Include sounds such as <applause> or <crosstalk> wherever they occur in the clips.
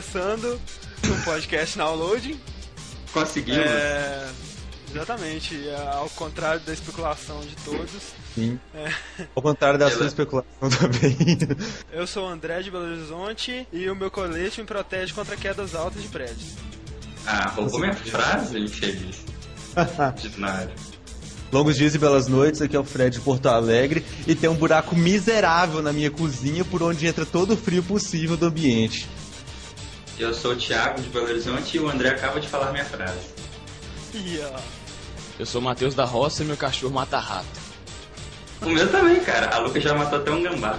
começando um podcast na Downloading. Conseguimos. É, exatamente, é, ao contrário da especulação de todos. Sim. Ao contrário da sua especulação também. <laughs> Eu sou o André de Belo Horizonte e o meu colete me protege contra quedas altas de prédios. Ah, roubou minha frase, infeliz. Dito na área. Longos dias e belas noites, aqui é o Fred de Porto Alegre e tem um buraco miserável na minha cozinha por onde entra todo o frio possível do ambiente. Eu sou o Thiago de Belo Horizonte e o André acaba de falar minha frase. Eu sou o Matheus da Roça e meu cachorro mata rato. O meu também, cara. A Luca já matou até um gambá.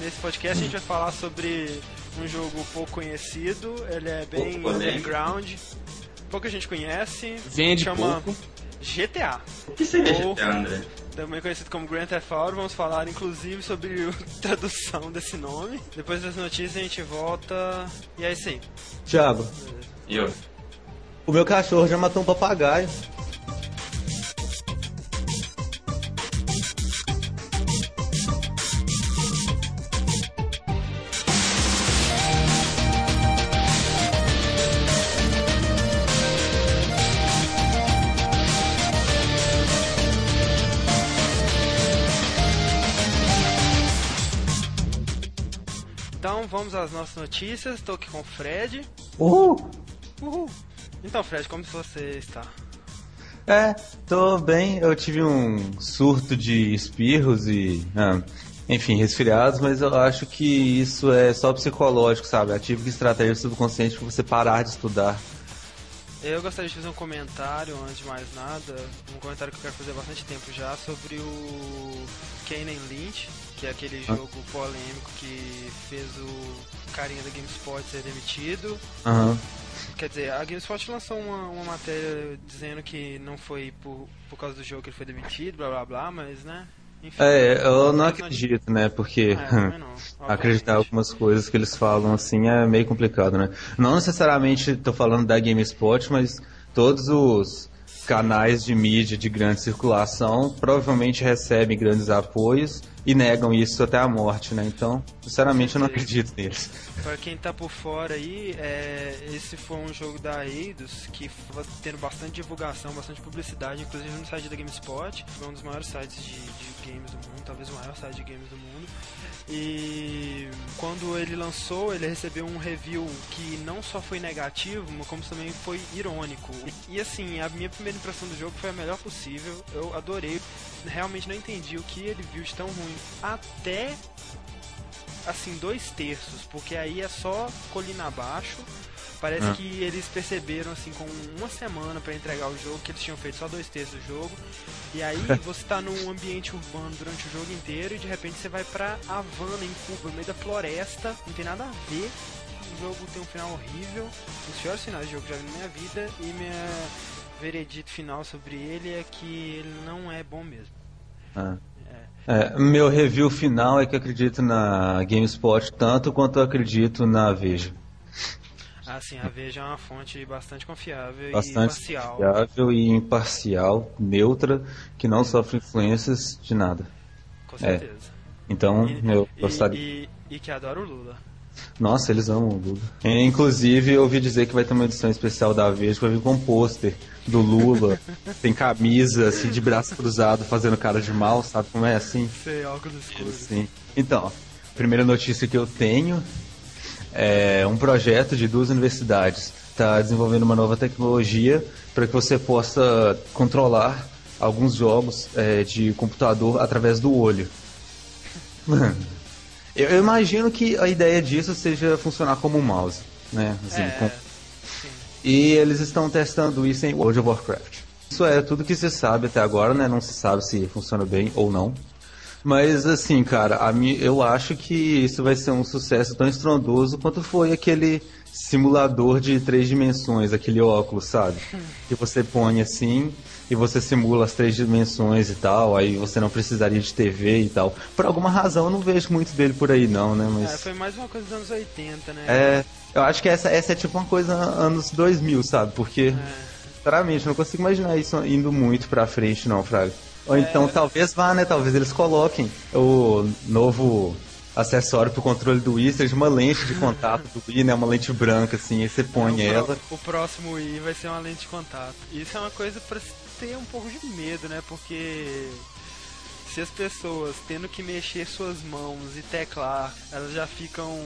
nesse podcast a gente vai falar sobre um jogo pouco conhecido, ele é bem Pouco underground, pouca gente conhece, Vende chama pouco. GTA. O que seria Ou- GTA, André? Também conhecido como Grand Theft Auto. Vamos falar inclusive sobre a <laughs> tradução desse nome. Depois das notícias a gente volta. E é isso aí. Thiago, E eu? o meu cachorro já matou um papagaio. Às nossas notícias. Estou aqui com o Fred. Uhul! Uhul. Então, Fred, como você está? É, tô bem. Eu tive um surto de espirros e, ah, enfim, resfriados, mas eu acho que isso é só psicológico, sabe? Ativo que estratégia subconsciente pra você parar de estudar. Eu gostaria de fazer um comentário, antes de mais nada, um comentário que eu quero fazer há bastante tempo já, sobre o Kanan Lynch, que é aquele Ah. jogo polêmico que fez o carinha da GameSpot ser demitido. Aham. Quer dizer, a GameSpot lançou uma, uma matéria dizendo que não foi por, por causa do jogo que ele foi demitido, blá blá blá, mas né. Enfim. É, eu não acredito, né? Porque É, não, <laughs> acreditar algumas coisas que eles falam assim é meio complicado, né? Não necessariamente tô falando da GameSpot, mas todos os canais de mídia de grande circulação provavelmente recebem grandes apoios e negam isso até a morte, né? Então, sinceramente, eu não acredito neles. Pra quem tá por fora aí, é, esse foi um jogo da Eidos que estava tendo bastante divulgação, bastante publicidade, inclusive no site da GameSpot, foi um dos maiores sites de, de games do mundo, talvez o maior site de games do mundo. E quando ele lançou, ele recebeu um review que não só foi negativo, como também foi irônico. E assim, a minha primeira impressão do jogo foi a melhor possível. Eu adorei. Realmente não entendi o que ele viu de tão ruim. Até assim, dois terços, porque aí é só colina abaixo. Parece Ah. que eles perceberam, assim, com uma semana pra entregar o jogo, que eles tinham feito só dois terços do jogo. E aí <laughs> você tá num ambiente urbano durante o jogo inteiro e de repente você vai pra Havana, em Cuba, no meio da floresta, não tem nada a ver. O jogo tem um final horrível, um dos piores finais de jogo que eu já vi na minha vida, e minha veredito final sobre ele é que ele não é bom mesmo. Ah. É, meu review final é que eu acredito na GameSpot tanto quanto eu acredito na Veja. Assim, a Veja é uma fonte bastante confiável Bastante e imparcial. confiável e imparcial, neutra, que não sofre influências de nada. Com certeza. Então, E- eu e, gostaria. e, e que adora o Lula. Nossa, eles amam o Lula. É, Inclusive, eu ouvi dizer que vai ter uma edição especial da Veja que vai vir com um pôster do Lula. <laughs> tem camisa, assim, de braço cruzado, fazendo cara de mal, sabe como é assim? Sei, óculos escuros. Sim. Então, a primeira notícia que eu tenho é um projeto de duas universidades. Está desenvolvendo uma nova tecnologia para que você possa controlar alguns jogos é, de computador através do olho. <laughs> Eu, imagino que a ideia disso seja funcionar como um mouse, né? Assim, É, com- e eles estão testando isso em World of Warcraft. Isso é tudo que se sabe até agora, né? Não se sabe se funciona bem ou não. Mas assim, cara, a mim, eu acho que isso vai ser um sucesso tão estrondoso quanto foi aquele simulador de três dimensões, aquele óculos, sabe? Que você põe assim e você simula as três dimensões e tal, aí você não precisaria de TV e tal. Por alguma razão eu não vejo muito dele por aí não, né? Mas É, foi mais uma coisa dos anos 80, né? é, eu acho que essa, essa é tipo uma coisa anos 2000, sabe? Porque, sinceramente, eu não consigo imaginar isso indo muito pra frente, não, Fraga. Ou então, talvez vá, né? Talvez eles coloquem o novo acessório pro controle do Wii seja uma lente de contato do Wii, né? Uma lente branca, assim, aí você põe o, ela. o próximo Wii vai ser uma lente de contato. Isso é uma coisa pra ter um pouco de medo, né? Porque se as pessoas tendo que mexer suas mãos e teclar, elas já ficam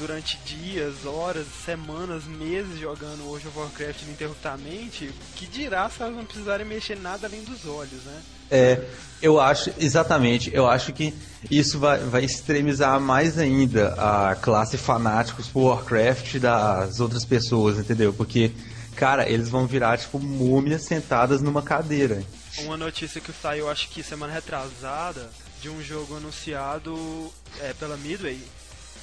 durante dias, horas, semanas, meses jogando World of Warcraft ininterruptamente, que dirá se elas não precisarem mexer nada além dos olhos, né? É, eu acho, exatamente, eu acho que isso vai, vai extremizar mais ainda a classe fanáticos por Warcraft das outras pessoas, entendeu? Porque, cara, eles vão virar, tipo, múmias sentadas numa cadeira. Uma notícia que saiu, acho que semana retrasada, de um jogo anunciado é, pela Midway,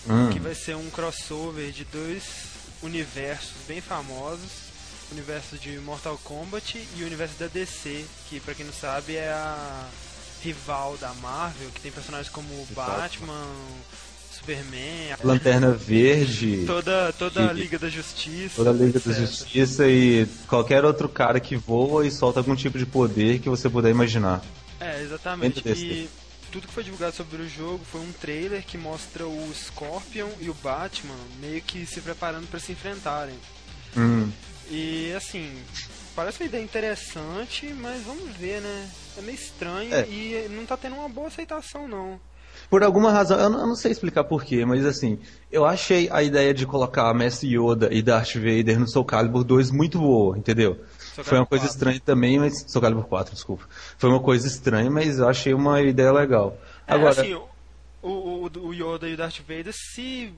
Hum. que vai ser um crossover de dois universos bem famosos, o universo de Mortal Kombat e o universo da DC, que pra quem não sabe é a rival da Marvel, que tem personagens como Batman, Superman, Lanterna Verde, toda, toda a Liga da Justiça. toda a Liga da etc. Justiça e qualquer outro cara que voa e solta algum tipo de poder que você puder imaginar. É, exatamente. E tudo que foi divulgado sobre o jogo foi um trailer que mostra o Scorpion e o Batman meio que se preparando para se enfrentarem. Hum. E assim, parece uma ideia interessante, mas vamos ver, né? É meio estranho É. e não tá tendo uma boa aceitação, não. Por alguma razão, eu não, eu não sei explicar porquê, mas assim, eu achei a ideia de colocar Mestre Yoda e Darth Vader no Soul Calibur 2 muito boa, entendeu? Soul Foi uma Calibur coisa 4. estranha também, mas. Soul Calibur 4, desculpa. Foi uma coisa estranha, mas eu achei uma ideia legal. É, Agora, assim, o, o, o Yoda e o Darth Vader se.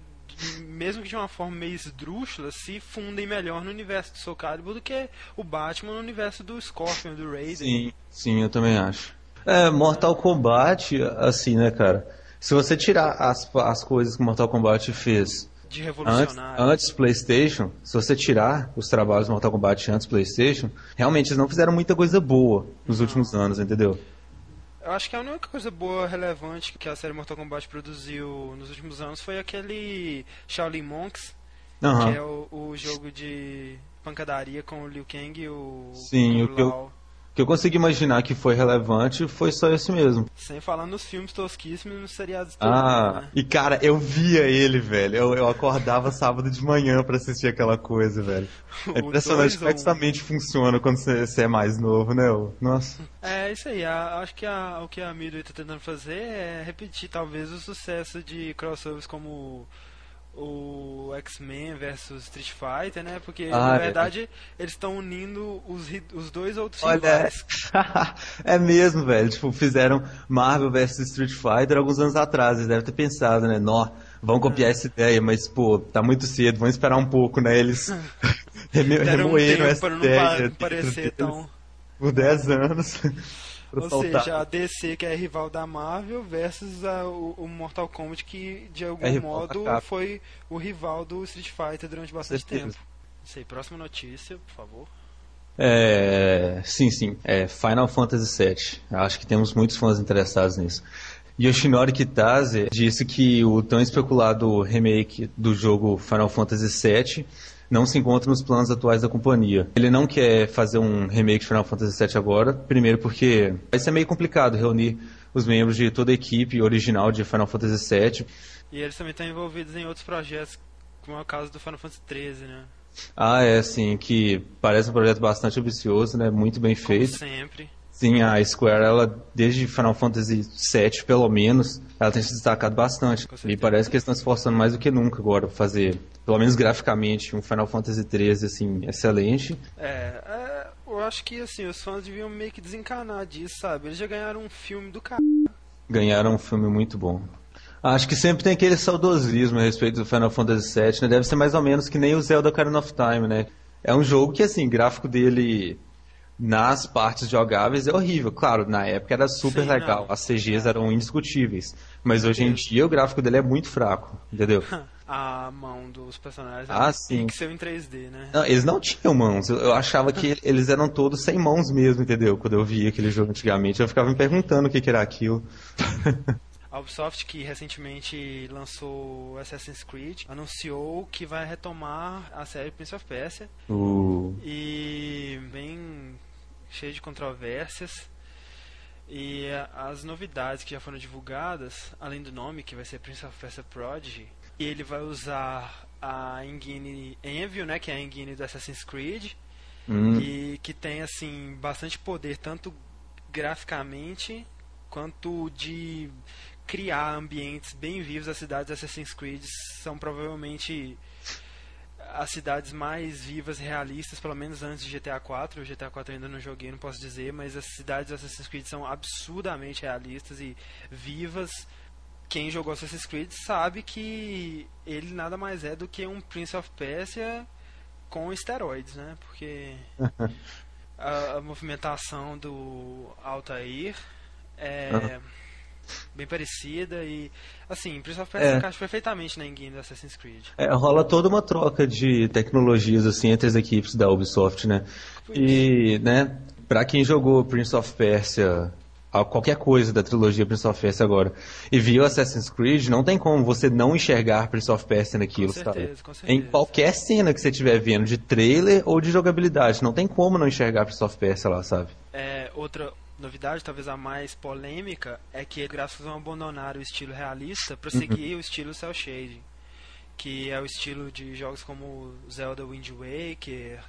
Mesmo que de uma forma meio esdrúxula, se fundem melhor no universo do Soul Calibur do que o Batman no universo do Scorpion, do Raiden. sim, sim, eu também acho. É, Mortal Kombat, assim, né, cara? Se você tirar as, as coisas que Mortal Kombat fez De Antes, revolucionário. antes PlayStation, se você tirar os trabalhos do Mortal Kombat antes PlayStation, realmente eles não fizeram muita coisa boa nos últimos anos, entendeu? Eu acho que a única coisa boa, relevante que a série Mortal Kombat produziu nos últimos anos foi aquele Shaolin Monks, Aham. que é o, o jogo de pancadaria com o Liu Kang e o, Sim, o o que eu- que eu consegui imaginar que foi relevante foi só esse mesmo. Sem falar nos filmes tosquíssimos e nos seriados Ah, né? e cara, eu via ele, velho. Eu, eu acordava sábado de manhã pra assistir aquela coisa, velho. <laughs> É impressionante como é que sua mente funciona quando você, você é mais novo, né? Nossa. É isso aí, a- acho que a- o que a Midway tá tentando fazer é repetir talvez o sucesso de crossovers como o X-Men versus Street Fighter, né? Porque Ah, na é. verdade eles estão unindo os, os dois outros Olha, <laughs> é mesmo, velho. Tipo, fizeram Marvel vs Street Fighter alguns anos atrás. Eles devem ter pensado, né? Nó, vão copiar essa ideia, mas, pô, tá muito cedo, vamos esperar um pouco, né? Eles <laughs> remo- um <laughs> remoeram tempo essa para não ideia dentro parecer tão. por 10 anos. Ou soltar. seja, a DC que é rival da Marvel versus a- o, o Mortal Kombat que de algum É modo foi o rival do Street Fighter durante bastante certeza. tempo. Isso aí, próxima notícia, por favor. É, sim, sim. É Final Fantasy VII. Acho que temos muitos fãs interessados nisso. Yoshinori Kitase disse que o tão especulado remake do jogo Final Fantasy VII não se encontra nos planos atuais da companhia. Ele não quer fazer um remake de Final Fantasy VII agora, primeiro porque vai ser meio complicado reunir os membros de toda a equipe original de Final Fantasy VII. E eles também estão envolvidos em outros projetos, como é o caso do Final Fantasy XIII, né? Ah, é assim, que parece um projeto bastante ambicioso, né? Muito bem Como feito. sempre. Sim, a Square, ela, desde Final Fantasy VII, pelo menos, ela tem se destacado bastante. E parece que eles estão se esforçando mais do que nunca agora pra fazer, pelo menos graficamente, um Final Fantasy XIII, assim, excelente. É, é, eu acho que assim, os fãs deviam meio que desencanar disso, sabe? Eles já ganharam um filme do cara. Ganharam um filme muito bom. Acho que sempre tem aquele saudosismo a respeito do Final Fantasy VII, né? Deve ser mais ou menos que nem o Zelda Ocarina of Time, né? É um jogo que, assim, o gráfico dele nas partes jogáveis é horrível. Claro, na época era super Sim, legal, não. as CGs eram indiscutíveis. Mas hoje em dia o gráfico dele é muito fraco, entendeu? <laughs> A mão dos personagens Ah, é sim. pixel em 3D, né? Não, eles não tinham mãos. Eu, achava que <laughs> eles eram todos sem mãos mesmo, entendeu? Quando eu via aquele jogo antigamente, eu ficava me perguntando o que, que era aquilo. <laughs> A Ubisoft, que recentemente lançou Assassin's Creed, anunciou que vai retomar a série Prince of Persia O... e bem cheio de controvérsias. E as novidades que já foram divulgadas, além do nome, que vai ser Prince of Persia Prodigy, e ele vai usar a engine Envil, né, que é a engine do Assassin's Creed, Hum. e que tem assim bastante poder tanto graficamente quanto de criar ambientes bem vivos. As cidades de Assassin's Creed são provavelmente as cidades mais vivas e realistas, pelo menos antes de GTA 4. O GTA 4 eu ainda não joguei, não posso dizer, mas as cidades de Assassin's Creed são absurdamente realistas e vivas. Quem jogou Assassin's Creed sabe que ele nada mais é do que um Prince of Persia com esteroides, né? Porque <laughs> a, a movimentação do Altair é Aham. bem parecida e assim, Prince of Persia É. encaixa perfeitamente na engine do Assassin's Creed. É, rola toda uma troca de tecnologias assim entre as equipes da Ubisoft, né? E, né, pra quem jogou Prince of Persia, a- qualquer coisa da trilogia Prince of Persia agora, e viu Assassin's Creed, não tem como você não enxergar Prince of Persia naquilo, Com sabe? certeza, com certeza. Em qualquer cena que você estiver vendo, de trailer ou de jogabilidade, não tem como não enxergar Prince of Persia lá, sabe? É, outra novidade, talvez a mais polêmica, é que gráficos vão abandonar o estilo realista para Uhum. seguir o estilo cel shading, que é o estilo de jogos como Zelda Wind Waker,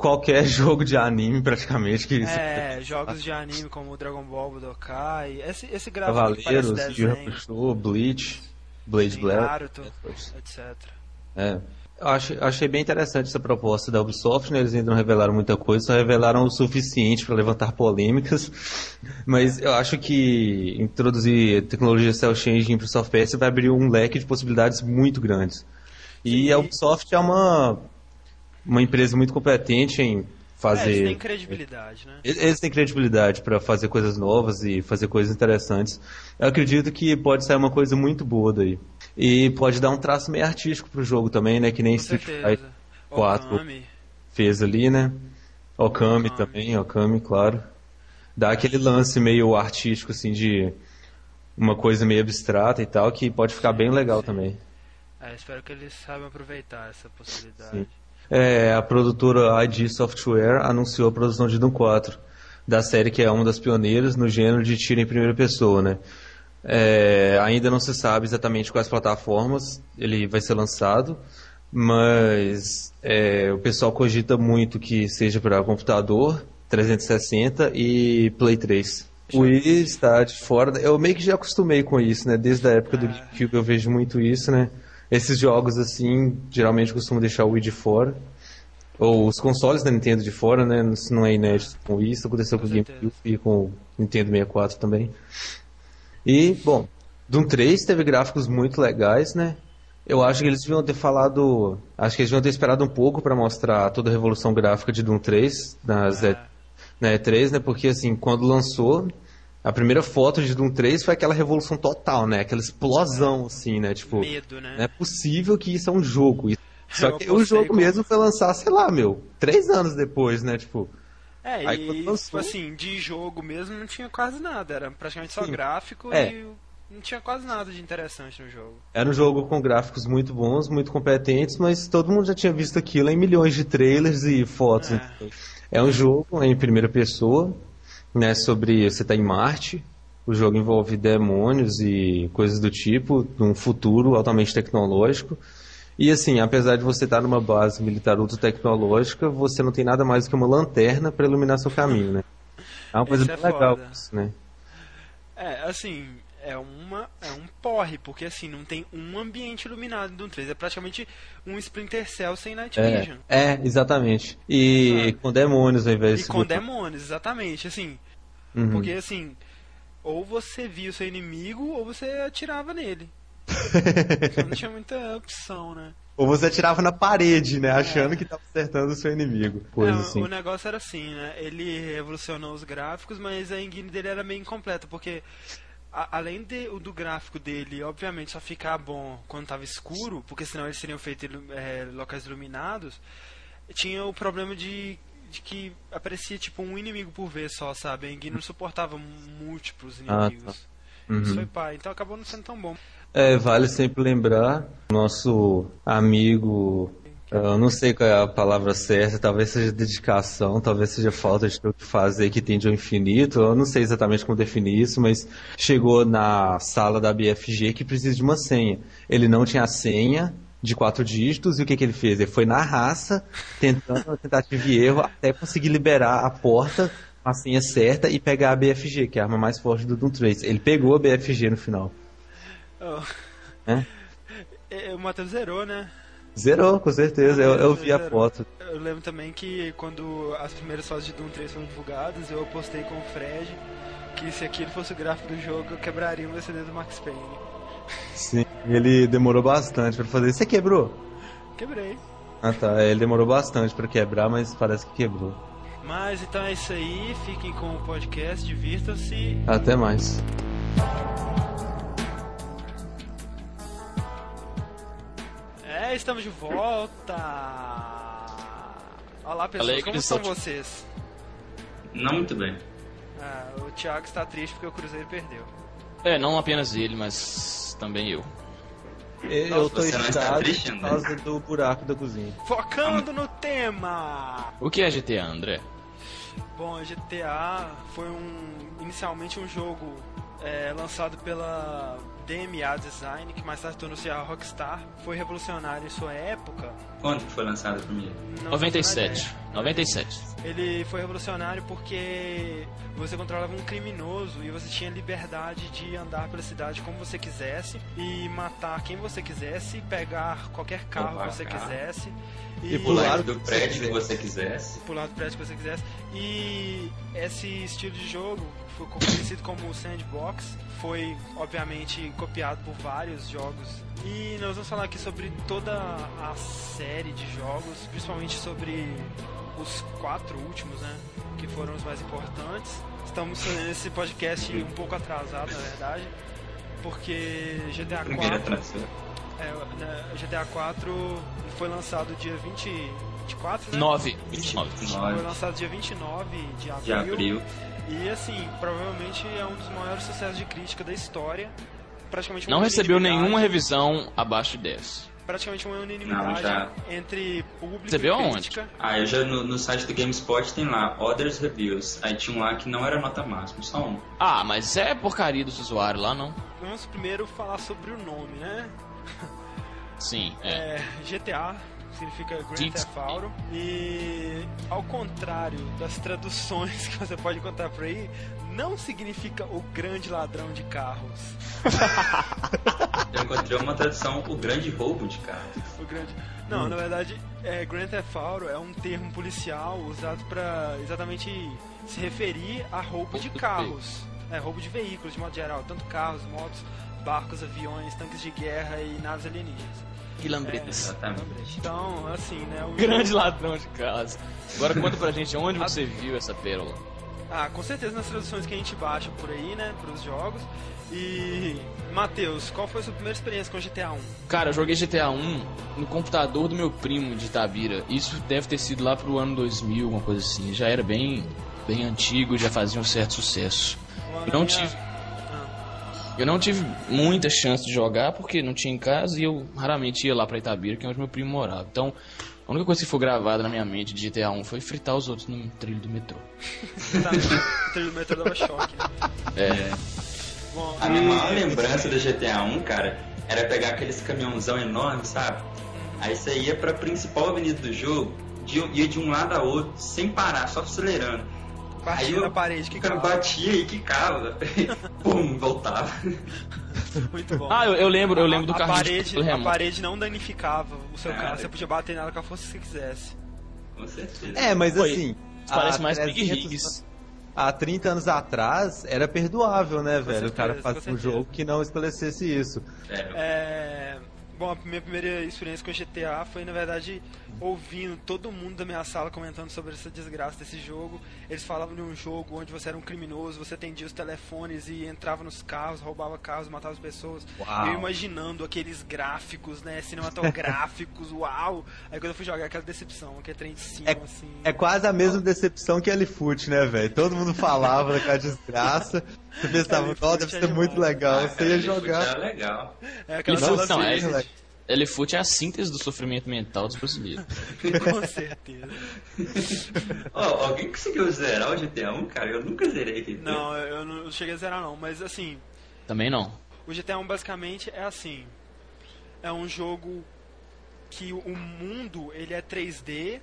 Qualquer <laughs> jogo de anime, praticamente, que é, <laughs> jogos de anime como Dragon Ball Budokai, esse, esse gráfico que Cavaleiros, Hakusho, Bleach, Blade Blade. Naruto, etc. É. Eu achei, achei bem interessante essa proposta da Ubisoft, né? Eles ainda não revelaram muita coisa, só revelaram o suficiente para levantar <laughs> polêmicas. Mas eu acho que introduzir tecnologia cel shading para o Soft PS vai abrir um leque de possibilidades muito grandes. E Sim. a Ubisoft é uma, uma empresa muito competente em É, fazer. eles têm credibilidade, né? Eles têm credibilidade para fazer coisas novas e fazer coisas interessantes. Eu acredito que pode sair uma coisa muito boa daí. E pode dar um traço meio artístico pro jogo também, né? Que nem Com Street Fighter certeza. 4 Okami, fez ali, né? Okami Okami. também, Okami, claro. Dá aquele lance meio artístico, assim, de uma coisa meio abstrata e tal, que pode ficar bem legal também. É, espero que eles saibam aproveitar essa possibilidade. Sim. É, a produtora ID Software anunciou a produção de Doom 4, da série que é uma das pioneiras no gênero de tiro em primeira pessoa, né? É, ainda não se sabe exatamente quais plataformas ele vai ser lançado, mas é, o pessoal cogita muito que seja para computador 360 e Play 3. O Wii está de fora. Eu meio que já acostumei com isso, né? Desde a época do Ah. GameCube eu vejo muito isso, né? Esses jogos assim, geralmente costumam deixar o Wii de fora. Ou os consoles da Nintendo de fora, né? Isso não é inédito com o Wii, isso aconteceu com, Com o. GameCube e com o Nintendo 64 também. E, bom, Doom 3 teve gráficos muito legais, né? Eu acho que eles deviam ter falado. Acho que eles deviam ter esperado um pouco para mostrar toda a revolução gráfica de Doom 3 nas, na E3, né? Porque, assim, quando lançou, a primeira foto de Doom 3 foi aquela revolução total, né? Aquela explosão, assim, né? Tipo, Medo, né? não é possível que isso é um jogo. Só Eu que o jogo com- mesmo foi lançar, sei lá, meu, três anos depois, né? Tipo, É, Aí e quando tipo lançou- assim, de jogo mesmo não tinha quase nada, era praticamente só Sim. gráfico É. e não tinha quase nada de interessante no jogo. Era um jogo com gráficos muito bons, muito competentes, mas todo mundo já tinha visto aquilo em milhões de trailers e fotos. É. entendeu? É um jogo em primeira pessoa, né, sobre você tá em Marte. O jogo envolve demônios e coisas do tipo, num futuro altamente tecnológico. E assim, apesar de você estar numa base militar ultra tecnológica, você não tem nada mais do que uma lanterna para iluminar seu caminho, né? É uma coisa Isso é bem legal foda. isso, né? É, assim, é uma é um porre, porque assim, não tem um ambiente iluminado no 3, é praticamente um Splinter Cell sem Night É, Vision. é, exatamente. E Sabe? com demônios ao invés E de com botar- demônios, exatamente, assim, Uhum. porque assim, ou você via o seu inimigo ou você atirava nele. <laughs> Então não tinha muita opção, né? Ou você atirava na parede, né? Achando que tava acertando o seu inimigo. Coisa É, assim. O negócio era assim, né? Ele revolucionou os gráficos, mas a engine dele era meio incompleta, porque a- além de- do gráfico dele, obviamente, só ficar bom quando tava escuro, porque senão eles teriam feito ilu- é, locais iluminados, tinha o problema de, de que aparecia tipo um inimigo por vez só, sabe? A não suportava múltiplos Ah, inimigos. tá. Isso Uhum. foi pá, então acabou não sendo tão bom. É, vale sempre lembrar, nosso amigo Eu não sei qual é a palavra certa, talvez seja dedicação, talvez seja falta de ter o que fazer que tende ao infinito. Eu não sei exatamente como definir isso, mas chegou na sala da BFG que precisa de uma senha. Ele não tinha a senha de quatro dígitos e o que, que ele fez? Ele foi na raça, tentando tentativa e erro até conseguir liberar a porta, a senha certa e pegar a BFG, que é a arma mais forte do Doom 3. Ele pegou a BFG no final. Oh. É? É, O Matheus zerou, né? Zerou, com certeza. Eu, eu vi a Zerou. foto. Eu lembro também que quando as primeiras fases de Doom 3 foram divulgadas, eu apostei com o Fred que se aquilo fosse o gráfico do jogo, eu quebraria um CD do Max Payne. Sim, ele demorou bastante pra fazer. Você quebrou? Quebrei. Ah tá, ele demorou bastante pra quebrar, mas parece que quebrou. Mas então é isso aí, fiquem com o podcast, divirtam-se. Até mais. É, estamos de volta! Olá que como estão são- vocês? Não muito bem. Ah, o Thiago está triste porque o Cruzeiro perdeu. É, não apenas ele, mas também eu. Eu tô você não está irritado triste, por causa do buraco da cozinha. Focando no tema! O que é GTA, André? Bom, GTA foi um inicialmente um jogo é, lançado pela DMA Design, que mais tarde tornou-se a Rockstar. Foi revolucionário em sua época. Quando que foi lançado primeiro? Não 97. faço 97. ideia. Ele foi revolucionário porque você controlava um criminoso e você tinha liberdade de andar pela cidade como você quisesse e matar quem você quisesse, pegar qualquer carro que você carro. quisesse E Pular do prédio que você quisesse. pular do prédio que você quisesse. E esse estilo de jogo foi conhecido como sandbox, foi obviamente copiado por vários jogos. E nós vamos falar aqui sobre toda a série de jogos, principalmente sobre os quatro últimos, né? Que foram os mais importantes. Estamos fazendo esse podcast um pouco atrasado, na verdade, porque GTA Primeira 4 atração. É, né, GTA 4 foi lançado dia 20, 24, né? 9. 29. Foi Nove lançado dia 29 de abril. de abril. E assim, provavelmente é um dos maiores sucessos de crítica da história. Praticamente uma Não recebeu nenhuma revisão abaixo de 10. Praticamente uma Não, unanimidade já. entre público Recebeu e aonde? crítica. Ah, eu já no, no site do GameSpot tem lá, Others Reviews. Aí tinha um lá que não era nota máxima, só um. Ah, mas é porcaria dos usuários lá, não? Vamos primeiro falar sobre o nome, né? Sim, é. É, GTA significa Grand. Theft Auto e ao contrário das traduções <laughs> que você pode encontrar por aí, não significa o grande ladrão de carros. <laughs> Eu encontrei uma tradução, o grande roubo de carro. O grande. Não, na verdade, é, Grand Theft Auto é um termo policial usado para exatamente se referir a Roubo de carros. É, roubo de veículos, de modo geral, tanto carros, motos, barcos, aviões, tanques de guerra e naves alienígenas. Que lambretas. Exatamente. Então, assim, né? O Grande ladrão de casa. Agora conta pra gente onde você viu essa pérola. Ah, com certeza nas traduções que a gente baixa por aí, né, pros jogos. E Matheus, qual foi a sua primeira experiência com GTA 1? Cara, eu joguei GTA 1 no computador do meu primo de Itabira. Isso deve ter sido lá pro ano 2000, alguma coisa assim. Já era bem, bem antigo, já fazia um certo sucesso. Eu não minha- tive, eu não tive muita chance de jogar porque não tinha em casa e eu raramente ia lá pra Itabira, que é onde meu primo morava. Então, a única coisa que foi gravada na minha mente de GTA 1 foi fritar os outros no trilho do metrô. tá, o trilho do metrô dava choque, né? É, Bom, A minha maior lembrança do GTA 1, cara, era pegar aqueles caminhãozão enormes, sabe? Aí você ia pra principal avenida do jogo, de, ia de um lado a outro, sem parar, só acelerando. Aí batia eu- na parede, que O cara batia e quicava. Pum, voltava. Muito bom. Ah, eu, eu lembro, eu lembro do a carrinho de parede, controle a parede não danificava o seu Cara. carro, você podia bater nela com a força que você quisesse. Com certeza. É, mas Oi, assim. Parece mais Big 300 Rigs. Há 30 anos atrás era perdoável, né, velho? o cara certeza, fazer um certeza. jogo que não estabelecesse isso. Sério. É... Bom, a minha primeira experiência com GTA foi, na verdade, ouvindo todo mundo da minha sala comentando sobre essa desgraça desse jogo. Eles falavam de um jogo onde você era um criminoso, você atendia os telefones e entrava nos carros, roubava carros, matava as pessoas. Uau. Eu imaginando aqueles gráficos, né, cinematográficos, <laughs> uau! Aí quando eu fui jogar, aquela decepção, aquele trem de cima, É, assim... é quase a mesma decepção que L-Foot, né, velho? Todo mundo falava daquela desgraça. Você pensava, ó, deve é ser muito demais. legal. Você ia ele jogar. Era legal. É aquela não, é- verde. Elefute é a síntese do sofrimento mental dos brasileiros. <laughs> Com certeza. Ó, alguém conseguiu zerar o GTA 1, cara? Eu nunca zerei aqui. Não, eu não cheguei a zerar não, mas assim, Também não. o GTA 1 basicamente é assim. É um jogo que o mundo ele é 3D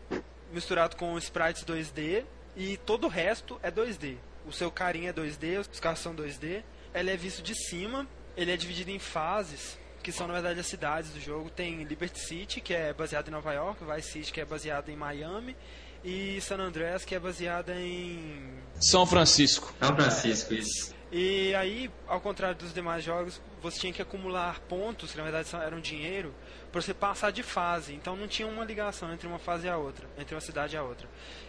misturado com sprites 2D e todo o resto é 2D. O seu carinha é 2D, os carros são 2D. Ele é visto de cima, ele é dividido em fases, que são na verdade as cidades do jogo. Tem Liberty City, que é baseado em Nova York, Vice City, que é baseado em Miami, e San Andreas, que é baseada em São Francisco. São Francisco, isso. E aí, ao contrário dos demais jogos, você tinha que acumular pontos, que na verdade eram dinheiro, para você passar de fase. Então não tinha uma ligação entre uma fase e a outra, entre uma cidade e a outra.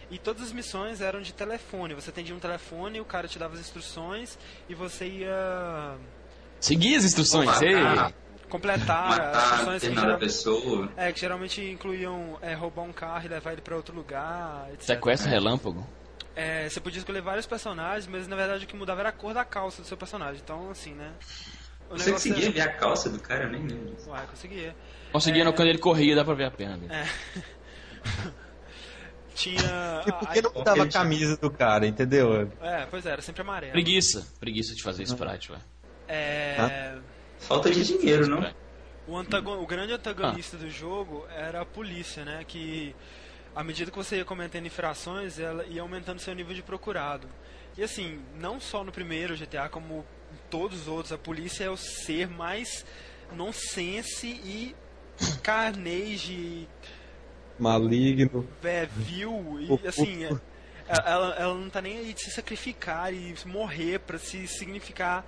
E todas as missões eram de telefone. Você atendia um telefone, o cara te dava as instruções e você ia Seguir as instruções. Matar, completar as matar instruções que, geral- pessoa. é, que geralmente incluíam é, roubar um carro e levar ele para outro lugar, etc. Sequestro relâmpago. É, você podia escolher vários personagens, mas na verdade o que mudava era a cor da calça do seu personagem. Então, assim, né? O Você conseguia era- ver a calça do cara? Eu nem lembro. Ué, conseguia. Conseguia no- quando ele corria, dá pra ver a perna dele. É. <laughs> Tinha. E por que não mudava a camisa do cara, entendeu? É, pois é, era sempre amarelo. Preguiça. Preguiça de fazer sprite, ué. É. Falta de dinheiro, não? O, antagon... o grande antagonista do jogo era a polícia, né? Que à medida que você ia cometendo infrações, ela ia aumentando seu nível de procurado. E assim, não só no primeiro GTA, como em todos os outros, a polícia é o ser mais nonsense e carnage, Maligno. é, vil e assim, é- ela, ela não tá nem aí de se sacrificar e morrer pra se significar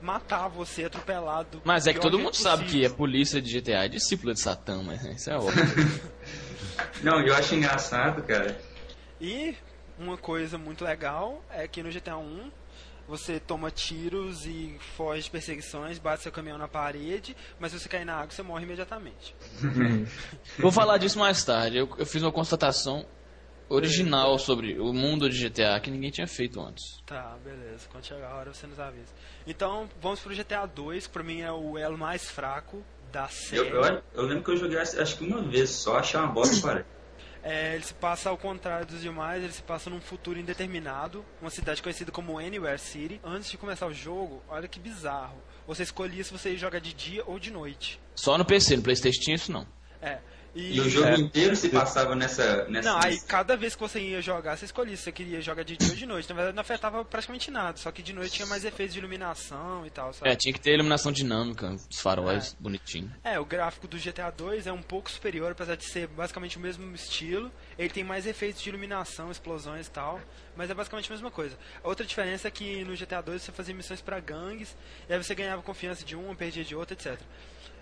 matar você atropelado. Mas é que do todo mundo jeito sabe que possível. a polícia de GTA é discípula de Satã, mas isso é <laughs> óbvio. Não, eu acho engraçado, cara. E uma coisa muito legal é que no GTA 1 você toma tiros e foge de perseguições, bate seu caminhão na parede, mas se você cair na água você morre imediatamente. <laughs> Vou falar disso mais tarde. Eu, eu fiz uma constatação original sobre o mundo de GTA que ninguém tinha feito antes. Tá, beleza. Quando chegar a hora você nos avisa. Então vamos pro GTA 2, que pra mim é o elo mais fraco da série. Eu, eu, eu lembro que eu joguei acho que uma vez só, achei uma bosta, <clears throat> cara. É, ele se passa ao contrário dos demais, ele se passa num futuro indeterminado, uma cidade conhecida como Anywhere City. Antes de começar o jogo, olha que bizarro. Você escolhia se você ia jogar de dia ou de noite. Só no PC, no Playstation tinha isso não. É. E o jogo inteiro se passava nessa. nessa Não, aí cada vez que você ia jogar, você escolhia se você queria jogar de dia ou de noite. Na verdade, não afetava praticamente nada, só que de noite tinha mais efeitos de iluminação e tal, sabe? É, tinha que ter iluminação dinâmica, os faróis bonitinho. É, o gráfico do GTA 2 é um pouco superior, apesar de ser basicamente o mesmo estilo. Ele tem mais efeitos de iluminação, explosões e tal, mas é basicamente a mesma coisa. A outra diferença é que no GTA 2 você fazia missões pra gangues, e aí você ganhava confiança de um, perdia de outro, etc.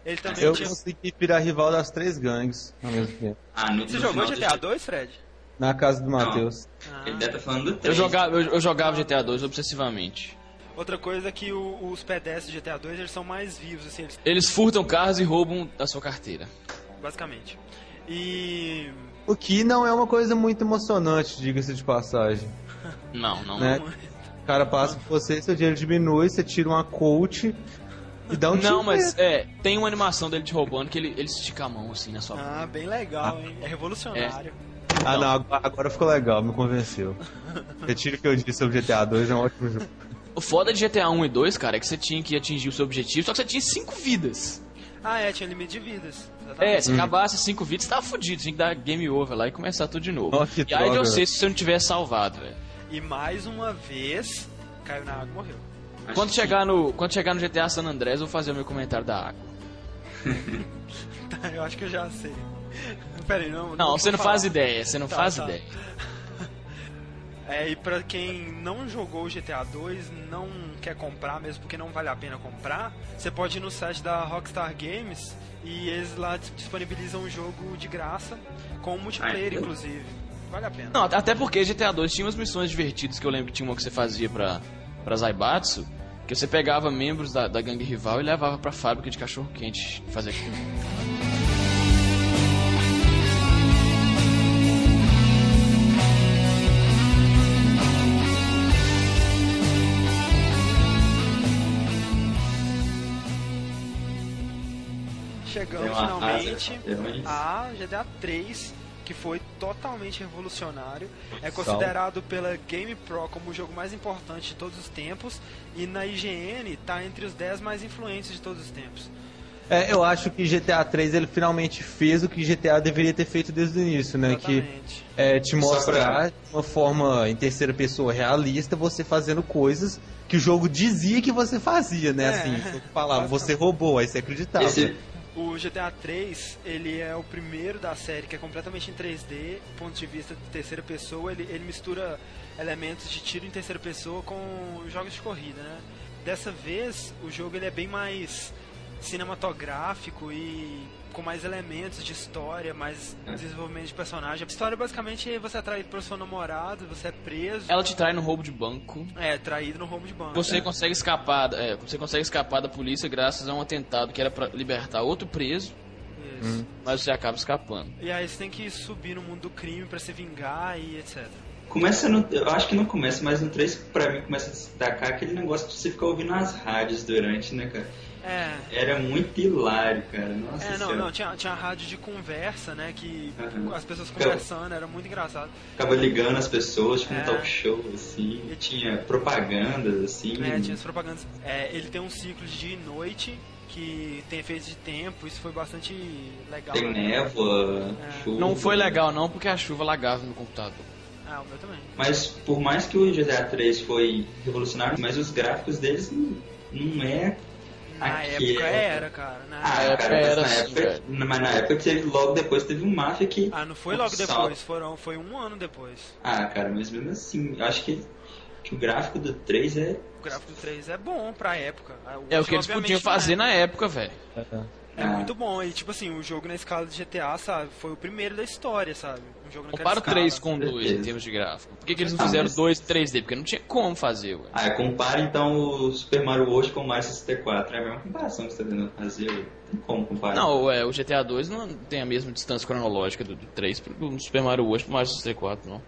Ele também Eu tinha... consegui virar rival das três gangues ao mesmo tempo. Ah, no, Você no jogou GTA 2, Fred? Na casa do Matheus. Ah. Ele deve estar falando do Eu 3. jogava, eu, eu jogava GTA 2 obsessivamente. Outra coisa é que o- os pedestres de GTA 2 eles são mais vivos, assim, eles, Eles furtam carros e roubam da sua carteira. basicamente. E O que não é uma coisa muito emocionante, diga-se de passagem. Não, não. Né? O cara passa por você, seu dinheiro diminui, você tira uma coach e dá um tiro Não, mas nele. é, tem uma animação dele te roubando que ele, ele estica a mão assim na sua mão. Ah, bem legal, hein? É revolucionário. Ah, não, agora, agora ficou legal, me convenceu. <laughs> Retiro o que eu disse sobre GTA 2, é um ótimo jogo. O foda de GTA 1 e 2, cara, é que você tinha que atingir o seu objetivo, só que você tinha 5 vidas. Ah, é, tinha limite de vidas. É, se acabasse 5 vidas, você tava fudido, tinha que dar game over lá e começar tudo de novo. Nossa, que e aí droga, você velho. se você não tivesse salvado, velho. E mais uma vez, caiu na água e morreu. Acho Quando que- chegar, no, quando chegar no GTA San Andreas, eu vou fazer o meu comentário da água. Tá, <laughs> eu acho que eu já sei. Pera aí, não. Não, você não falar. faz ideia, você não Tá, faz tá. ideia. <laughs> É, e pra quem não jogou o GTA 2, não quer comprar, mesmo porque não vale a pena comprar, você pode ir no site da Rockstar Games e eles lá disponibilizam um jogo de graça, com multiplayer, inclusive. Vale a pena. Não, até porque GTA 2 tinha umas missões divertidas que eu lembro que tinha uma que você fazia pra, pra Zaibatsu, que você pegava membros da, da gangue rival e levava pra fábrica de cachorro-quente fazer aquilo. chegamos finalmente a GTA 3, que foi totalmente revolucionário. É considerado pela Game Pro como o jogo mais importante de todos os tempos e na IGN tá entre os 10 mais influentes de todos os tempos. É, eu acho que GTA 3 ele finalmente fez o que GTA deveria ter feito desde o início, né? Que Exatamente. é te mostrar de uma forma em terceira pessoa realista você fazendo coisas que o jogo dizia que você fazia, né? É. Assim, falava, você roubou, aí você acreditava. Esse, O GTA 3, ele é o primeiro da série que é completamente em 3D, ponto de vista de terceira pessoa, ele, ele mistura elementos de tiro em terceira pessoa com jogos de corrida, né? Dessa vez, o jogo ele é bem mais cinematográfico e com mais elementos de história, mais desenvolvimento de personagem. A história basicamente é você é traído pelo seu namorado, você é preso, Ela te trai no roubo de banco. é traído no roubo de banco. Você consegue escapar, é, você consegue escapar da polícia graças a um atentado que era pra libertar outro preso, Isso. mas você acaba escapando. E aí você tem que subir no mundo do crime pra se vingar e etc. Começa no. Eu acho que não começa, mas no 3 pra mim começa a destacar aquele negócio de você ficar ouvindo as rádios durante, né, cara? É, Era muito hilário, cara. Nossa É, não, senhora. não, tinha, tinha rádio de conversa, né? Que Aham. as pessoas conversando, era muito engraçado. Ficava ligando as pessoas, tipo É. um talk show, assim. E tinha propagandas, assim. É, tinha as propagandas. É, ele tem um ciclo de dia e noite que tem efeitos de tempo, isso foi bastante legal. Tem né? névoa, É. chuva. Não foi legal não, porque a chuva lagava no computador. Ah, o meu também. Mas por mais que o GTA 3 foi revolucionário, mas os gráficos deles não, não é Na aquele. época era, cara. Na Ah, época cara, mas era na assim, época, velho. mas na época teve logo depois teve um Mafia que. Ah, não foi logo um depois, salto. foram, foi um ano depois. Ah, cara, mas mesmo assim, eu acho que, que o gráfico do 3 é. O gráfico do 3 é bom pra época. Ah, É o que eles podiam é. fazer na época, velho. É Ah. muito bom. E tipo assim, o jogo na escala de GTA, sabe? Foi o primeiro da história, sabe? Um jogo Compara o escala. 3 com o 2 em termos de gráfico. Por que, que eles não Ah, fizeram mas- 2 3D? Porque não tinha como fazer, ué. Ah, compara então o Super Mario World com o Mario 64. É a mesma comparação que você tá tentando fazer. ué. Tem como comparar. Não, é, o GTA 2 não tem a mesma distância cronológica do, do 3 pro Super Mario World pro Mario 64, não.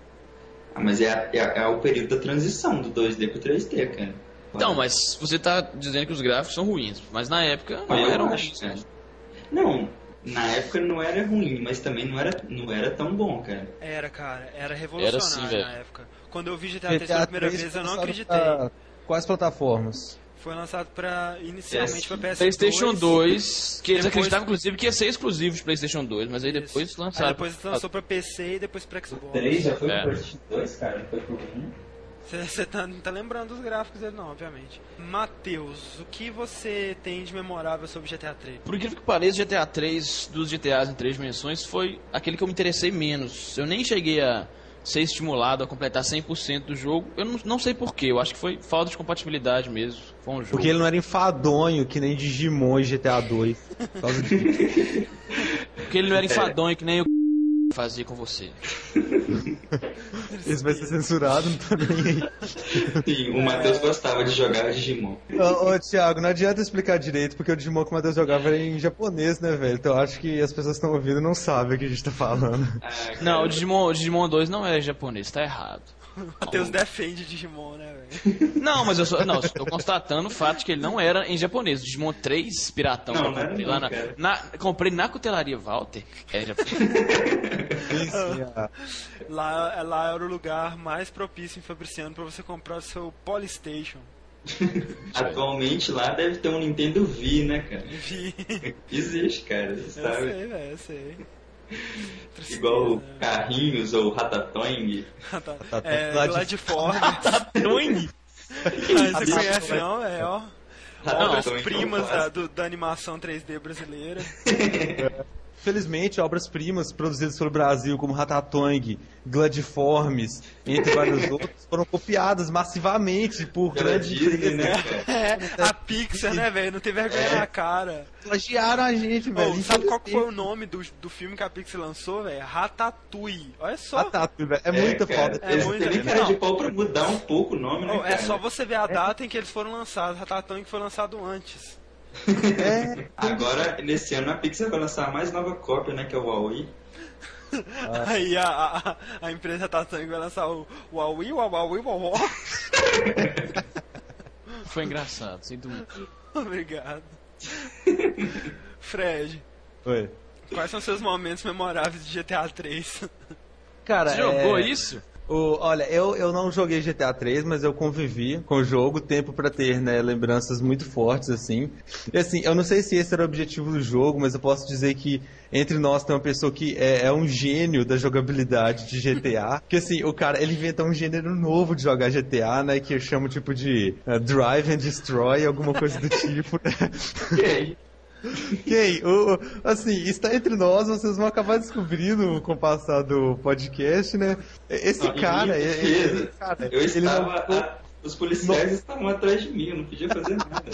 Ah, mas é, é, é o período da transição do 2D pro 3D, cara. Então, mas você tá dizendo que os gráficos são ruins, mas na época não eu eram acho, ruins. cara. né? Não, na época não era ruim, mas também não era, não era tão bom, cara. Era, cara, era revolucionário Era sim, na época. Quando eu vi GTA 3 pela primeira vez, eu não acreditei. pra Quais plataformas? Foi lançado pra, inicialmente pra PS2. PlayStation 2, que eles Depois- acreditavam inclusive que ia ser exclusivo de PlayStation 2, mas aí depois Isso. lançaram. Aí depois lançou pra PC e depois pra Xbox. já foi É. pro PlayStation 2, cara? Não foi pro 1? Você tá, não tá lembrando dos gráficos dele, não, obviamente. Matheus, o que você tem de memorável sobre GTA 3? Por incrível que pareça, GTA 3 dos GTAs em três dimensões foi aquele que eu me interessei menos. Eu nem cheguei a ser estimulado a completar 100% do jogo. Eu não, não sei porquê, eu acho que foi falta de compatibilidade mesmo com o jogo. Porque ele não era enfadonho, que nem Digimon e GTA 2. Por causa disso. <laughs> Porque ele não era enfadonho que nem eu fazia com você. <laughs> Isso vai ser censurado, não tô nem aí. Sim, o Matheus gostava de jogar Digimon. Ô, ô, Thiago, não adianta explicar direito, porque o Digimon que o Matheus jogava era em japonês, né, velho? Então eu acho que as pessoas que estão ouvindo não sabem o que a gente tá falando. Ah, Não, o Digimon, o Digimon 2 não é japonês, tá errado. Matheus defende Digimon, né, velho? Não, mas eu só, não, estou constatando o fato de que ele não era em japonês. O Digimon 3 piratão Não, eu não era comprei não, lá na, na- comprei na cutelaria Walter, é sim, <laughs> ah. Lá, lá era o lugar mais propício em Fabriciano pra você comprar o seu Polystation. <laughs> Atualmente lá deve ter um Nintendo Wii, né, cara? Vi. Existe, cara, você Eu sabe? sei, velho, eu sei. Igual o? Carrinhos ou Ratatouille. É, Glad- Gladiforme. Ratatouille? Ah, você conhece não, é, ó. Obras Ratatouille, primas então, da, do- da animação 3D brasileira. <laughs> Felizmente, obras-primas produzidas pelo Brasil, como Ratatouille, Gladiformes, entre vários <laughs> outros, foram copiadas massivamente por grandes Disney, empresas. né? É, a Pixar, né, velho? Não tem vergonha É. na cara. Plagiaram a gente, velho. Sabe qual foi o nome do, do filme que a Pixar lançou, velho? Ratatouille. Olha só. Ratatouille, velho. É, muita cara, foda. É Eles muito, têm nem né? cara de pau pra mudar um pouco o nome, né, Ô, é só você ver a data em que eles foram lançados. Ratatouille que foi lançado antes. É, <laughs> Agora, nesse ano, a Pixar vai lançar a mais nova cópia, né, que é o Huawei. <laughs> Aí a, a, a empresa Ratatouille vai lançar o Huawei, o Huawei, o Huawei. <laughs> Foi engraçado, sinto muito. Obrigado. Fred, Oi. Quais são seus momentos memoráveis de GTA 3? Cara, Você jogou é... isso? O, olha, eu, eu não joguei GTA 3, mas eu convivi com o jogo, tempo pra ter, né, lembranças muito fortes, assim. E assim, eu não sei se esse era o objetivo do jogo, mas eu posso dizer que entre nós tem uma pessoa que é, é um gênio da jogabilidade de GTA. <laughs> que assim, o cara, ele inventou um gênero novo de jogar GTA, né, que eu chamo tipo de uh, Drive and Destroy, alguma coisa do tipo, <laughs> né? <laughs> Quem? O, assim, está entre nós, vocês vão acabar descobrindo com o passar do podcast, né? Esse Não, em cara, ele, ele- cara, Eu ele estava. não- a- os policiais estavam atrás de mim, eu não podia fazer nada.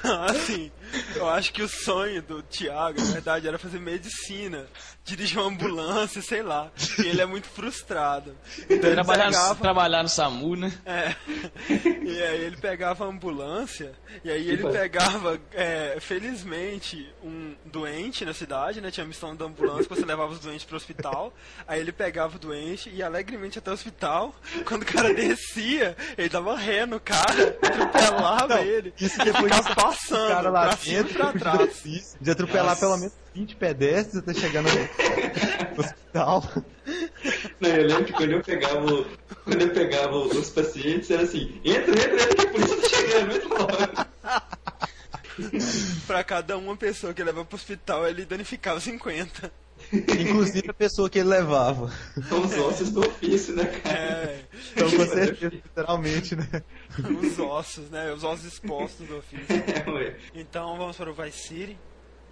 <laughs> assim, eu acho que o sonho do Thiago, na verdade, era fazer medicina, dirigir uma ambulância, sei lá. E ele é muito frustrado. Então ele Trabalhar, no- pegava, trabalhar no SAMU, né? é, e aí ele pegava a ambulância, e aí ele pegava, é, felizmente, um doente na cidade, né? Tinha a missão da ambulância, que você levava os doentes pro hospital. Aí ele pegava o doente e ia alegremente até o hospital. Quando o cara descia, ele dava ré no cara, atropelava Não, ele. isso e depois ficava o passando cara lá dentro pra de, trás. de atropelar Nossa. pelo menos 20 pedestres até chegar no <laughs> hospital. Não, eu lembro que quando eu pegava, quando eu pegava os pacientes, era assim, entra, entra, entra, que a polícia tá chegando, entra logo. Pra cada uma pessoa que leva pro hospital, ele danificava 50. Inclusive a pessoa que ele levava. São os ossos do ofício, né, cara? É, Então, com certeza, literalmente, né? os ossos, né? Os ossos expostos do ofício. <laughs> É. Então vamos para o Vice City.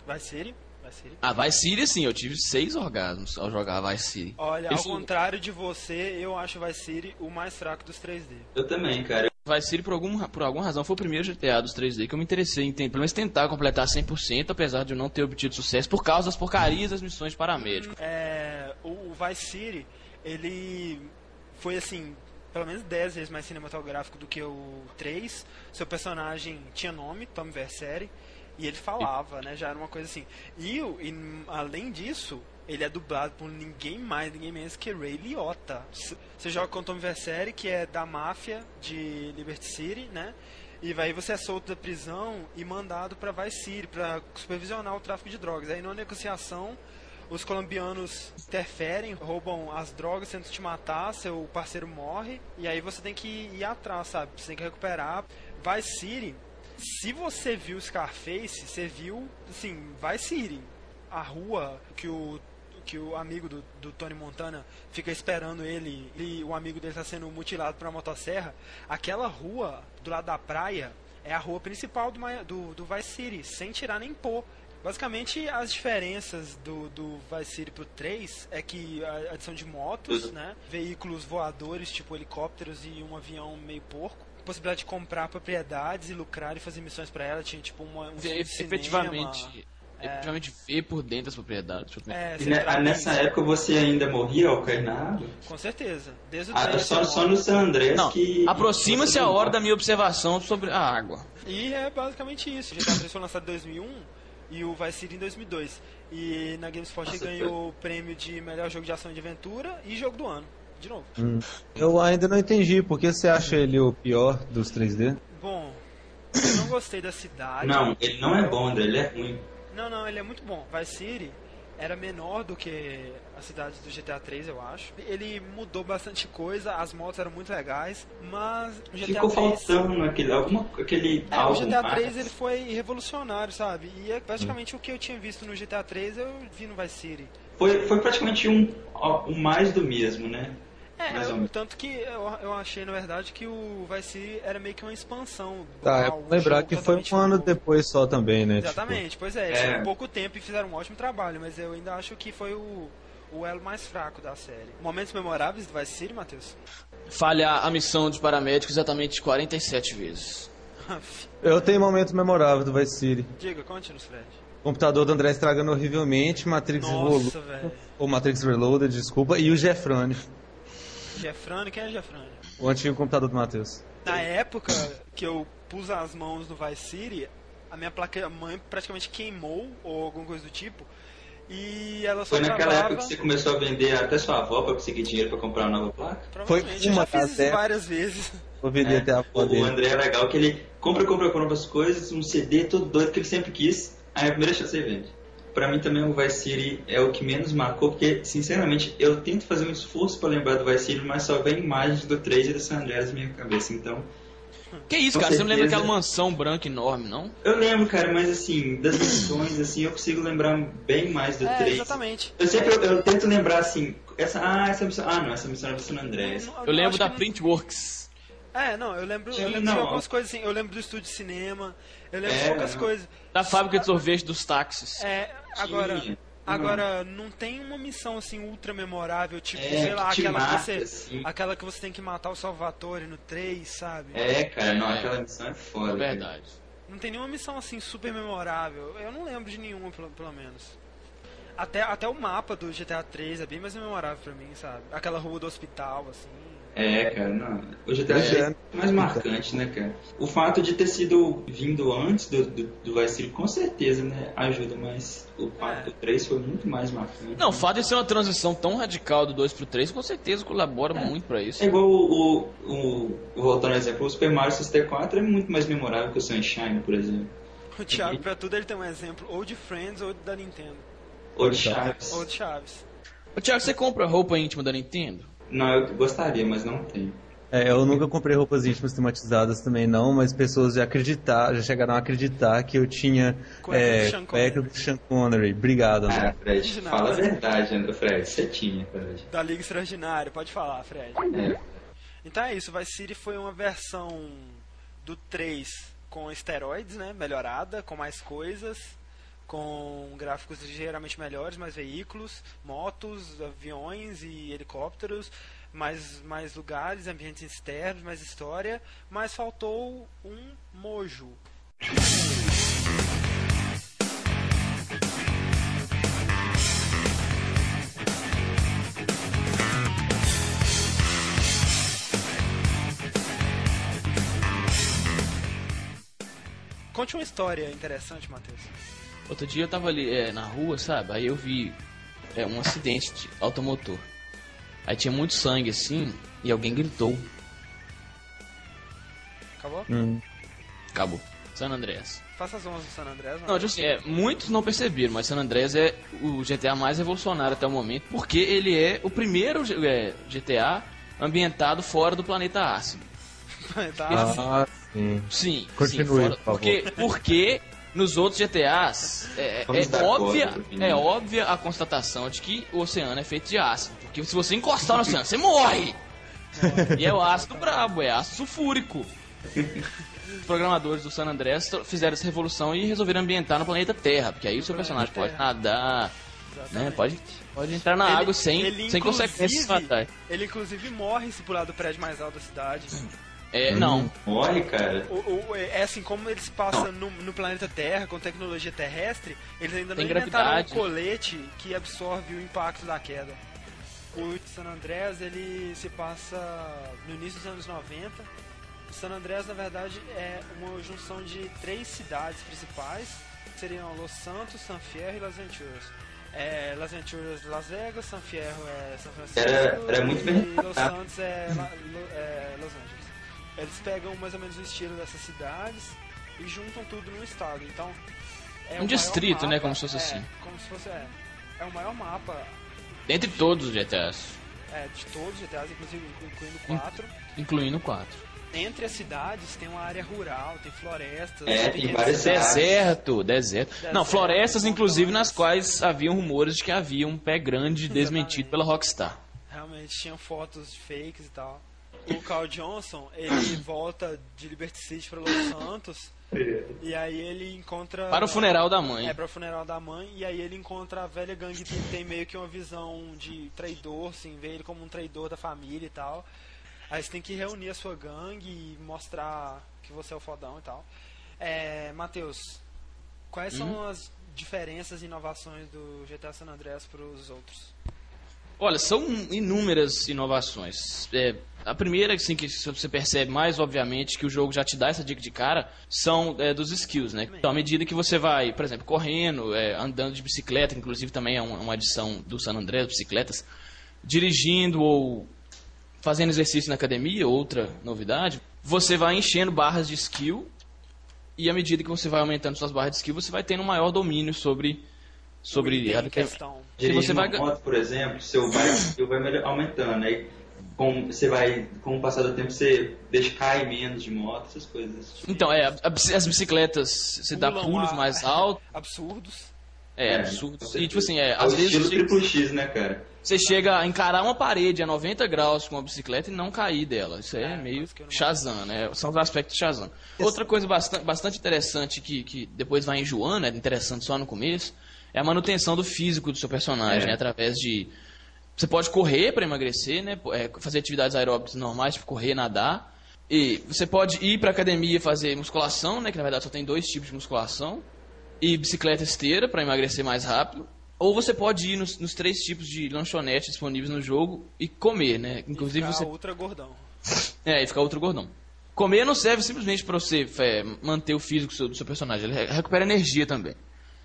Vice City? Vice City. Ah, Vice City, sim, eu tive seis orgasmos ao jogar Vice City. Olha, ao Isso- contrário de você, eu acho Vice City o mais fraco dos 3D. Eu também, cara. Vice City, por, algum, por alguma razão, foi o primeiro GTA dos 3D que eu me interessei em pelo menos tentar completar 100%, apesar de eu não ter obtido sucesso por causa das porcarias das missões de paramédico. É, o, Vice City, ele foi assim, pelo menos 10 vezes mais cinematográfico do que o 3. Seu personagem tinha nome, Tom Verseri, e ele falava, né? Já era uma coisa assim. E, e, além disso, ele é dublado por ninguém mais, ninguém menos que Ray Liotta. Você joga com o Tom Verseri, que é da máfia de Liberty City, né? E aí você é solto da prisão e mandado pra Vice City pra supervisionar o tráfico de drogas. Aí numa negociação, os colombianos interferem, roubam as drogas, tentam te matar, seu parceiro morre, e aí você tem que ir atrás, sabe? Você tem que recuperar. Vice City, se você viu Scarface, você viu, assim, Vice City. A rua que o que o amigo do, do Tony Montana fica esperando ele e o amigo dele está sendo mutilado por uma motosserra. Aquela rua do lado da praia é a rua principal do, do, do Vice City, sem tirar nem pôr. Basicamente, as diferenças do, do Vice City pro 3 é que a adição de motos, né? Veículos voadores, tipo helicópteros e um avião meio porco. Possibilidade de comprar propriedades e lucrar e fazer missões pra ela. Tinha tipo uma, um filme de cinema. Efetivamente, efetivamente ver por dentro das propriedades. É, E entrava nessa época você ainda morria ao cair na água? Com certeza. Desde o Ah, 3 só, só no San Andreas Não, que. aproxima-se a hora da minha observação sobre a água. E é basicamente isso. O GTA 3 foi lançado em 2001 e o Vice City em 2002. E na GameSpot ele Nossa, ganhou o prêmio de melhor jogo de ação e de aventura e jogo do ano. De novo. Eu ainda não entendi, por que você acha ele o pior dos 3D? Bom, eu não gostei da cidade. Não, ele não é bom, André, ele é ruim. Não, não, ele é muito bom. Vice City era menor do que a cidade do GTA 3, eu acho. Ele mudou bastante coisa, as motos eram muito legais, mas o GTA Ficou 3 faltando aquele, alguma, aquele É, o álbum. GTA mais. 3 ele foi revolucionário, sabe? E é praticamente o que eu tinha visto no GTA 3 eu vi no Vice City. Foi, foi praticamente um, um mais do mesmo, né? É, eu- menos. tanto que eu, eu achei, na verdade, que o Vice City era meio que uma expansão. Tá, é lembrar jogo que foi um ano novo. depois só também, né? Exatamente, pois é, É. foi pouco tempo e fizeram um ótimo trabalho, mas eu ainda acho que foi o, o elo mais fraco da série. Momentos memoráveis do Vice City, Matheus? Falhar a missão de paramédico exatamente 47 vezes. Tipo, <laughs> eu tenho momentos memoráveis do Vice City. Diga, conte-nos, Fred. O computador do André estragando horrivelmente, Matrix Nossa, Reloaded, ou Matrix Reloaded, desculpa, e o Jeffrani, Jeffrani, quem é Jeffrani? o antigo computador do Matheus. Na época que eu pus as mãos no Vice City, a minha placa mãe praticamente queimou ou alguma coisa do tipo. E ela só Foi naquela travava. época que você começou a vender até sua avó pra conseguir dinheiro pra comprar uma nova placa? Provavelmente, Foi uma eu já fiz das isso épocas- várias vezes. Vou vender É, até a o. André é legal que ele compra, compra, compra as coisas, um CD todo doido que ele sempre quis, aí a primeira chance ele vende. Pra mim também o Vice City é o que menos marcou, porque, sinceramente, eu tento fazer um esforço pra lembrar do Vice City, mas só vem imagens do 3 e do San Andreas na minha cabeça, então... Que isso, Com cara? Você não lembra certeza. daquela mansão branca enorme, não? Eu lembro, cara, mas assim, das missões, assim, eu consigo lembrar bem mais do É, 3. exatamente. Eu sempre eu, eu tento lembrar assim, essa, ah, essa missão, ah não, essa missão é do San Andreas. Não- Eu lembro da Printworks. É, não, eu lembro, eu Eu lembro não. de algumas coisas assim. Eu lembro do estúdio de cinema, eu lembro de É, poucas coisas. Da fábrica de sorvete dos táxis. É, agora, Tinha. agora não tem uma missão assim ultra memorável, tipo, É, sei lá, que aquela mata, que você, assim. aquela que você tem que matar o Salvatore no 3, sabe? É, cara, não, aquela missão é foda. É cara. verdade. Não tem nenhuma missão assim super memorável. Eu não lembro de nenhuma, pelo, pelo menos. Até, até o mapa do GTA 3 é bem mais memorável pra mim, sabe? Aquela rua do hospital, assim. É, cara, não. O GTA Pois é é. mais marcante, né, cara? O fato de ter sido vindo antes do, do, do Vice City, com certeza, né, ajuda, mas o 4 É. o 3 foi muito mais marcante. Não, o fato de ser uma transição tão radical do 2 pro 3, com certeza colabora muito pra isso. É igual o, o, o, voltando ao exemplo, o Super Mario 64 é muito mais memorável que o Sunshine, por exemplo. O Thiago, pra tudo, ele tem um exemplo ou de Friends ou da Nintendo. Ou de Chaves. Ou de Chaves. Ô, Thiago, você compra roupa íntima da Nintendo? Não, eu gostaria, mas não tenho. É, eu nunca comprei roupas íntimas tematizadas também não, mas pessoas já acreditar, já chegaram a acreditar que eu tinha Cueca é, do Sean cueca do Sean Connery. Obrigado, Ah, André. Fred, De nada. fala a verdade, André. Fred, você tinha, Fred. Da Liga Extraordinária, pode falar, Fred. É. Então é isso, Vice City foi uma versão do 3 com esteroides, né? Melhorada, com mais coisas, com gráficos ligeiramente melhores, mais veículos, motos, aviões e helicópteros, mais, mais lugares, ambientes externos, mais história, mas faltou um mojo. Conte uma história interessante, Matheus. Outro dia eu tava ali é, na rua, sabe? Aí eu vi é, um acidente de automotor. Aí tinha muito sangue assim e alguém gritou. Acabou? Hum. Acabou. San Andreas. Faça as honras do San Andreas. Não, tipo assim, é, muitos não perceberam, mas San Andreas é o GTA mais revolucionário até o momento, porque ele é o primeiro é, GTA ambientado fora do planeta ácido. <laughs> tá? Ah, sim. Sim, Continue, sim, fora, por favor. porque, porque nos outros GTAs é, é, dar óbvia, conta, é óbvia a constatação de que o oceano é feito de ácido. Porque se você encostar no oceano, você morre! E é o ácido brabo, é ácido sulfúrico. Os programadores do San Andreas fizeram essa revolução e resolveram ambientar no planeta Terra, porque aí o seu personagem pode nadar, né? Pode, pode entrar na Ele- água sem, sem consequências fatais. Ele inclusive morre se pular do prédio mais alto da cidade. É, não, Morre, cara. O, o- é assim, como eles passam no, no planeta Terra com tecnologia terrestre, eles ainda não Tem inventaram gravidade. um colete que absorve o impacto da queda. O San Andreas ele se passa no início dos anos 90. San Andreas, na verdade, é uma junção de três cidades principais, que seriam Los Santos, San Fierro e Las Venturas. É, Las Venturas, Las Vegas, San Fierro é São Francisco Era- era muito e bem Los. Santos é, La- Lo- é Los Angeles. Eles pegam mais ou menos o estilo dessas cidades e juntam tudo num estado. Então, é Um distrito, né, mapa- como se fosse é, assim. Como se fosse, é. É o maior mapa dentre todos os GTAs, é, de todos os GTAs, inclusive incluindo quatro. incluindo o 4. Entre as cidades tem uma área rural, tem florestas, É, tem várias cidades. Deserto, deserto. Não, Deserto, florestas, inclusive, nas quais haviam rumores de que havia um pé grande desmentido pela Rockstar. Realmente tinham fotos de fakes e tal. O Carl Johnson, ele volta de Liberty City para Los Santos e aí ele encontra Para o funeral da mãe. É, para o funeral da mãe, e aí ele encontra a velha gangue que tem meio que uma visão de traidor, assim, vê ele como um traidor da família e tal. Aí você tem que reunir a sua gangue e mostrar que você é o fodão e tal. É, Matheus, quais são as diferenças e inovações do GTA San Andreas para os outros? Olha, são inúmeras inovações. É, a primeira, assim, que você percebe mais, obviamente, que o jogo já te dá essa dica de cara, são é, dos skills, né? Então, à medida que você vai, por exemplo, correndo, é, andando de bicicleta, inclusive também é uma, uma adição do San Andreas, bicicletas, dirigindo ou fazendo exercício na academia, outra novidade, você vai enchendo barras de skill e à medida que você vai aumentando suas barras de skill, você vai tendo um maior domínio sobre sobre a questão. Se você vai moto, por exemplo, seu skill vai aumentando, aí com, você vai, com o passar do tempo, você deixa cair menos de moto, essas coisas. Tipo. Então, é, as bicicletas, você dá pulos mais <laughs> altos. Absurdos. É, é absurdos. E, tipo assim, é, às vezes... Estilo triplo X, né, cara? Você chega a encarar uma parede a 90 graus com uma bicicleta e não cair dela. Isso é, é meio Shazam, né? São os aspectos de Shazam. Outra coisa bastante, bastante interessante que, que depois vai enjoando, é interessante só no começo, é a manutenção do físico do seu personagem, é. né? através de você pode correr para emagrecer, né? É, fazer atividades aeróbicas normais, tipo correr, nadar. E você pode ir para academia fazer musculação, né? Que na verdade só tem dois tipos de musculação. E bicicleta esteira para emagrecer mais rápido. Ou você pode ir nos, nos, três tipos de lanchonete disponíveis no jogo e comer, né? Inclusive e ficar você ultra gordão. É, e ficar ultra gordão. Comer não serve simplesmente para você é, manter o físico do seu, do seu personagem, ele recupera energia também.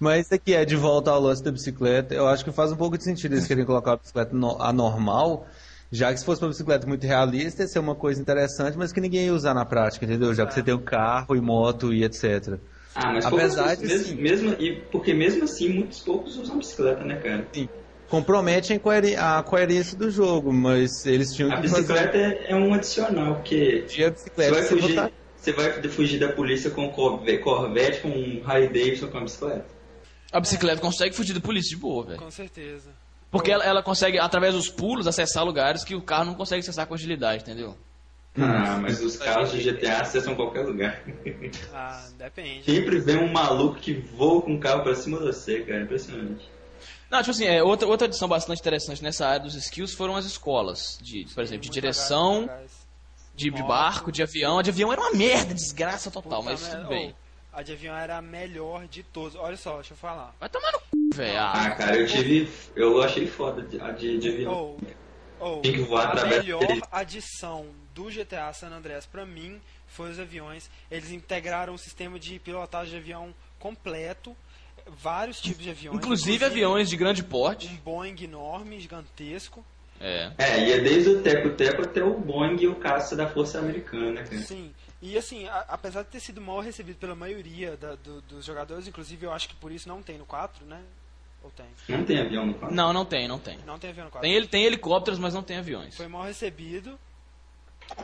Mas isso aqui é de volta ao lance da bicicleta. Eu acho que faz um pouco de sentido eles querem colocar a bicicleta no, anormal, já que se fosse uma bicicleta muito realista, ia ser uma coisa interessante, mas que ninguém ia usar na prática, entendeu? Já que você tem o carro e moto e etc. Ah, mas apesar de mesmo, mesmo, e porque mesmo assim muitos poucos usam bicicleta, né, cara? Sim. Compromete a coerência do jogo, mas eles tinham a que A bicicleta fazer... é um adicional, porque a bicicleta, você vai fugir, botar... você vai fugir da polícia com Corvette, com um Harley Davidson com a bicicleta. A bicicleta consegue fugir da polícia de boa, velho. Com certeza. Porque ela, ela, consegue, através dos pulos, acessar lugares que o carro não consegue acessar com agilidade, entendeu? Ah, mas os carros de GTA acessam qualquer lugar. Ah, depende. Sempre vem um maluco que voa com o carro pra cima de você, cara. Impressionante. Não, tipo assim, é, outra, outra adição bastante interessante nessa área dos skills foram as escolas. De, por exemplo, de direção, de, de, barco, de avião. A de avião era uma merda, desgraça total, Puta mas tudo bem. A de avião era a melhor de todos. Olha só, deixa eu falar. Vai tomar no c, velho. Ah, cara, eu tive. Eu achei foda a de, de avião. Oh, oh, Tem que voar a melhor dele. adição do GTA San Andreas pra mim foi os aviões. Eles integraram o sistema de pilotagem de avião completo. Vários tipos de aviões. Inclusive, inclusive aviões de grande porte. Um Boeing enorme, gigantesco. É. É, e é desde o Teco-Teco até o Boeing e o caça da Força Americana, cara. Sim. E assim, a, apesar de ter sido mal recebido pela maioria da, do, dos jogadores, inclusive eu acho que por isso não tem no 4, né? Ou tem? Não tem avião no 4? Não, não tem, não tem. Não tem avião no 4. Tem, tem helicópteros, mas não tem aviões. Foi mal recebido.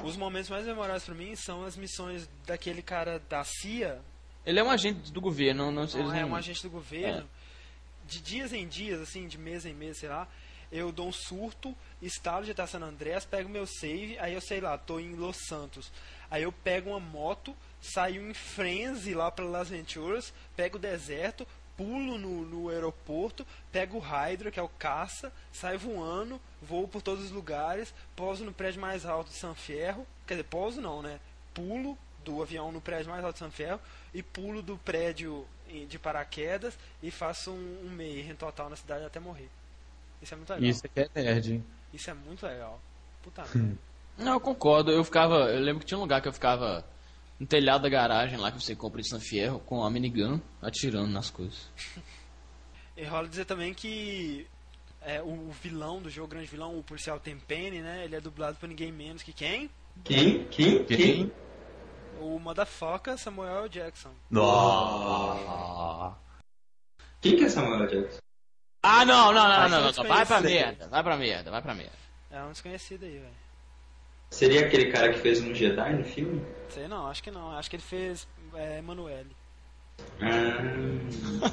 Os momentos mais memoráveis para mim são as missões daquele cara da CIA. Ele é um agente do governo, não, não é não... um agente do governo. É. De dias em dias, assim, de mês em mês, sei lá, eu dou um surto, instalo GTA San Andreas, pego meu save, aí eu sei lá, tô em Los Santos. Aí eu pego uma moto, saio em frenzy lá para Las Venturas, pego o deserto, pulo no, no aeroporto, pego o Hydra, que é o caça, saio voando, vou por todos os lugares, pouso no prédio mais alto de San Fierro, quer dizer, pouso não, né? Pulo do avião no prédio mais alto de San Fierro e pulo do prédio de paraquedas e faço um, um meio em total na cidade até morrer. Isso é muito legal. Isso aqui é nerd, hein? Isso é muito legal. Puta <laughs> merda. Não, eu concordo. Eu ficava. Eu lembro que tinha um lugar que eu ficava no telhado da garagem lá que você compra de San Fierro com a minigun atirando nas coisas. e rola dizer também que é, o vilão do jogo, o grande vilão, o policial Tempene, né? Ele é dublado por ninguém menos que quem? Quem? Quem? Quem? O motherfucker Samuel Jackson. Nossa. Quem que é Samuel Jackson? Ah, não, não, não, não, não, não. Vai pra merda, vai pra merda, vai pra merda. É um desconhecido aí, velho. Seria aquele cara que fez um Jedi no filme? Sei não, acho que não. Acho que ele fez é, Emanuele. Ah.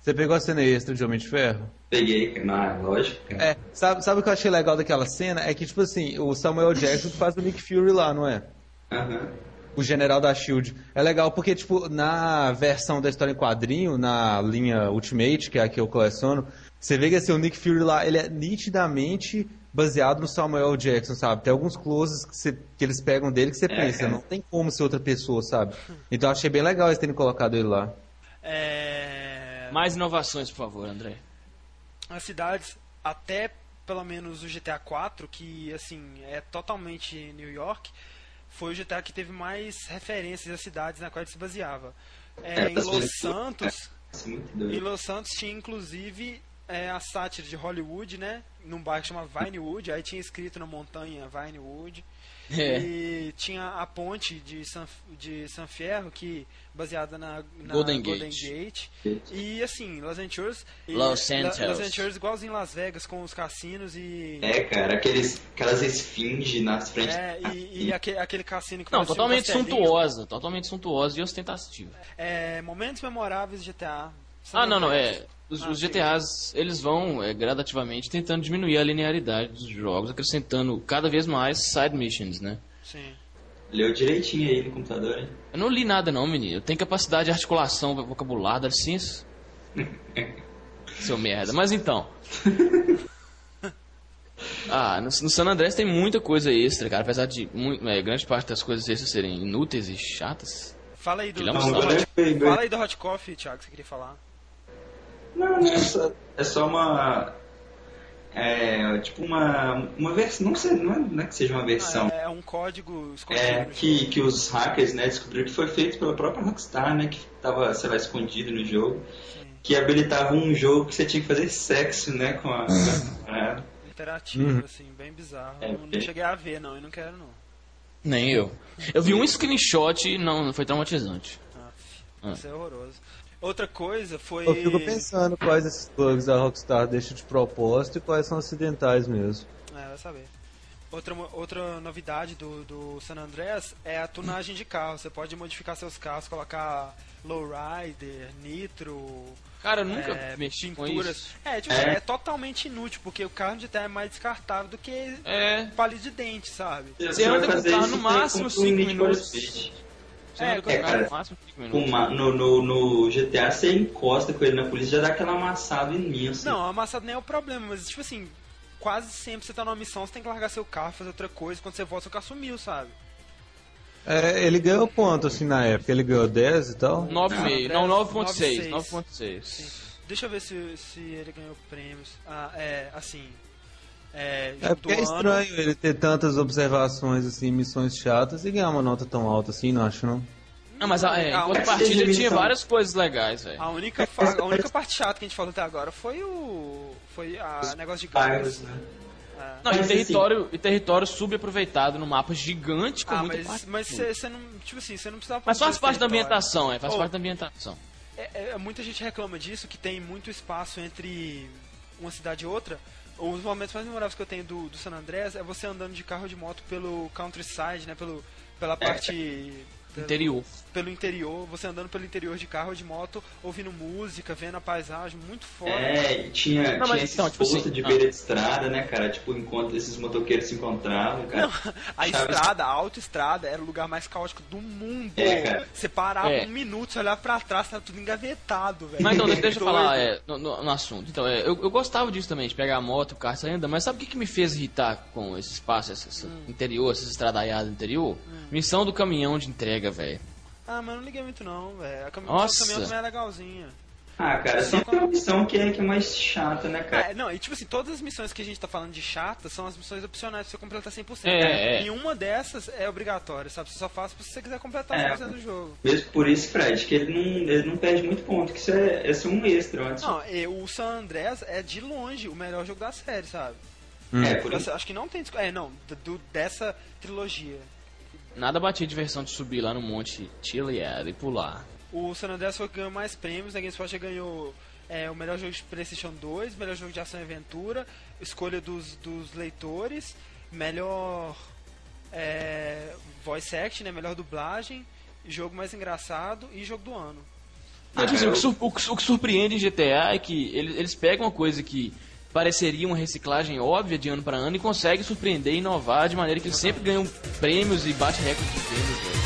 Você pegou a cena extra de Homem de Ferro? Peguei, na lógico. É, sabe, sabe o que eu achei legal daquela cena? É que, tipo assim, o Samuel Jackson faz o Nick Fury lá, não é? Aham. Uhum. O general da Shield. É legal porque, tipo, na versão da história em quadrinho, na linha Ultimate, que é a que eu coleciono, você vê que assim, o Nick Fury lá, ele é nitidamente baseado no Samuel Jackson, sabe? Tem alguns closes que, você, que eles pegam dele que você é, pensa, não tem como ser outra pessoa, sabe? Então achei bem legal eles terem colocado ele lá. É... Mais inovações, por favor, André. As cidades, até pelo menos o GTA 4, que assim é totalmente New York, foi o GTA que teve mais referências às cidades na qual ele se baseava. É, é em Los Santos, em Los Santos tinha inclusive é a sátira de Hollywood, né? Num bairro que chama Vinewood, aí tinha escrito na montanha Vinewood. É. E tinha a ponte de San, de San Fierro, que baseada na, na Golden Gate. Gate. E assim, Los Angeles. Los La- Angeles. Los Angeles igualzinho Las Vegas, com os cassinos e. É, cara, aqueles, aquelas esfinges nas frentes. É, e, e aque- aquele cassino que Não, um totalmente suntuosa, totalmente suntuosa e ostentativa. É, momentos memoráveis de GTA. Ah, não, não, é. Os, Ah, os sim. GTAs, eles vão é, gradativamente tentando diminuir a linearidade dos jogos, acrescentando cada vez mais side missions, né? Sim. Leu direitinho aí no computador, hein? Eu não li nada não, menino. Eu tenho capacidade de articulação, vocabulário, dá licença. <laughs> Seu merda. Mas então. <laughs> Ah, no, no San Andreas tem muita coisa extra, cara. Apesar de mui- é, grande parte das coisas extras serem inúteis e chatas. Fala aí do, um do saco. hot, fala aí do Hot Coffee, Thiago, que você queria falar. Não, não, é só, é só uma. É, tipo uma. Uma versão. Não, sei, não, é, não é que seja uma versão. Ah, é, é um código escondido. É, que, que os hackers né, descobriram que foi feito pela própria Rockstar, né? Que tava, sei lá, escondido no jogo. Que habilitava um jogo que você tinha que fazer sexo, né? Com a. com a- Interativo, assim, bem bizarro. É, não, não bem- cheguei a ver, não, e não quero, não. Nem eu. Eu vi um screenshot e não, não foi traumatizante. Ah, Isso é horroroso. Outra coisa foi. Eu fico pensando quais esses bugs a Rockstar deixa de propósito e quais são acidentais mesmo. É, vai saber. Outra, outra novidade do, do San Andreas é a tunagem de carro. Você pode modificar seus carros, colocar lowrider, nitro, Cara, eu nunca é, mexi pinturas. isso. É, tipo, É. é. totalmente inútil, porque o carro de terra é mais descartável do que É. palito de dente, sabe? Você anda com o carro no máximo com um cinco Need for minutos. Você É, é, cara. no máximo minutos. uma- no, no, no GTA você encosta com ele na polícia já dá aquela amassada imensa. Não, amassado nem é o problema, mas tipo assim, quase sempre você tá numa missão, você tem que largar seu carro, fazer outra coisa, quando você volta seu carro sumiu, sabe? É, ele ganhou quanto assim na época? Ele ganhou 10 e tal? 9,5. Não, 9,6. 9,6. 9,6. Deixa eu ver se, se ele ganhou prêmios. Ah, é, assim. É, É porque é estranho ele ter tantas observações assim, missões chatas e ganhar uma nota tão alta assim, não acho não. Não, mas a, é, enquanto mas partida tinha várias coisas legais, velho. A única, fa- a única parte chata que a gente falou até agora foi o. Foi a negócio de gangues. né? É. Não, e Mas, território, e território subaproveitado no mapa gigante com Ah, muita mas, parte. mas você não. Tipo assim, você não precisava Mas faz parte da ambientação, é, faz Oh. parte da ambientação. É, é, muita gente reclama disso, que tem muito espaço entre uma cidade e outra. Os momentos mais memoráveis que eu tenho do, do San Andreas é você andando de carro ou de moto pelo countryside, né? Pelo, pela parte. Pelo- Interior. Pelo interior, você andando pelo interior de carro ou de moto, ouvindo música, vendo a paisagem, muito foda. É, e tinha, Não, tinha mas esses então, tipo assim, de ah. beira de estrada, né, cara? Tipo, enquanto esses motoqueiros se encontravam, cara. A Chave- estrada, a autoestrada, era o lugar mais caótico do mundo. É, cara. Você parava É. um minuto, você olhava pra trás, tava tudo engavetado, velho. Mas então, deixa, deixa eu falar é, no, no- no assunto. Então, é, eu, eu gostava disso também, de pegar a moto, o carro sair andando, mas sabe o que, que me fez irritar com esse espaço, esse, esse Hum. interior, essas estradaiadas interior? Missão do caminhão de entrega, velho. Ah, mas eu não liguei muito não, velho. A cam- Nossa. o caminhão também é legalzinha. Ah, cara, Só sempre tem uma missão que é, que é mais chata, né, cara? É, não, e tipo assim, todas as missões que a gente tá falando de chata são as missões opcionais pra você completar 100%. É, né? é. E uma dessas é obrigatória, sabe? Você só faz se você quiser completar É. 100% do jogo. Mesmo por isso, Fred, que ele não, ele não perde muito ponto, que isso é, é só um extra antes. Não, e o San Andreas é de longe o melhor jogo da série, sabe? É, por isso. Eu acho que não tem É, não, do, do- dessa trilogia. Nada batia a diversão de subir lá no monte Chiliad e pular. O San Andreas foi o que ganhou mais prêmios, a GameSpot ganhou é, o melhor jogo de Playstation 2, melhor jogo de ação e aventura, escolha dos, dos leitores, melhor é, voice act, né, melhor dublagem, jogo mais engraçado e jogo do ano. Não, tipo assim, o que- o que surpreende em GTA é que eles, eles pegam uma coisa que pareceria uma reciclagem óbvia de ano para ano e conseguem surpreender e inovar de maneira que eles sempre ganham prêmios e bate recordes de prêmios, velho.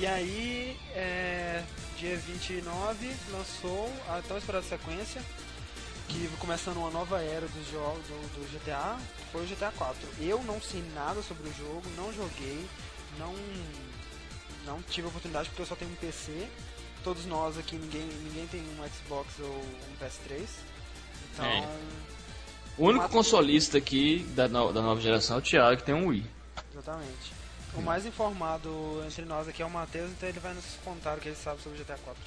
E aí, é, dia 29, lançou a tão esperada sequência, que começando uma nova era dos jogos do, do GTA, foi o GTA 4. Eu não sei nada sobre o jogo, não joguei, não, não tive a oportunidade porque eu só tenho um PC. Todos nós aqui, ninguém, ninguém tem um Xbox ou um PS3. Então. É. O único consolista aqui da, no- da nova geração é o Thiago, que tem um Wii. Exatamente. O mais informado entre nós aqui é o Matheus, então ele vai nos contar o que ele sabe sobre GTA 4.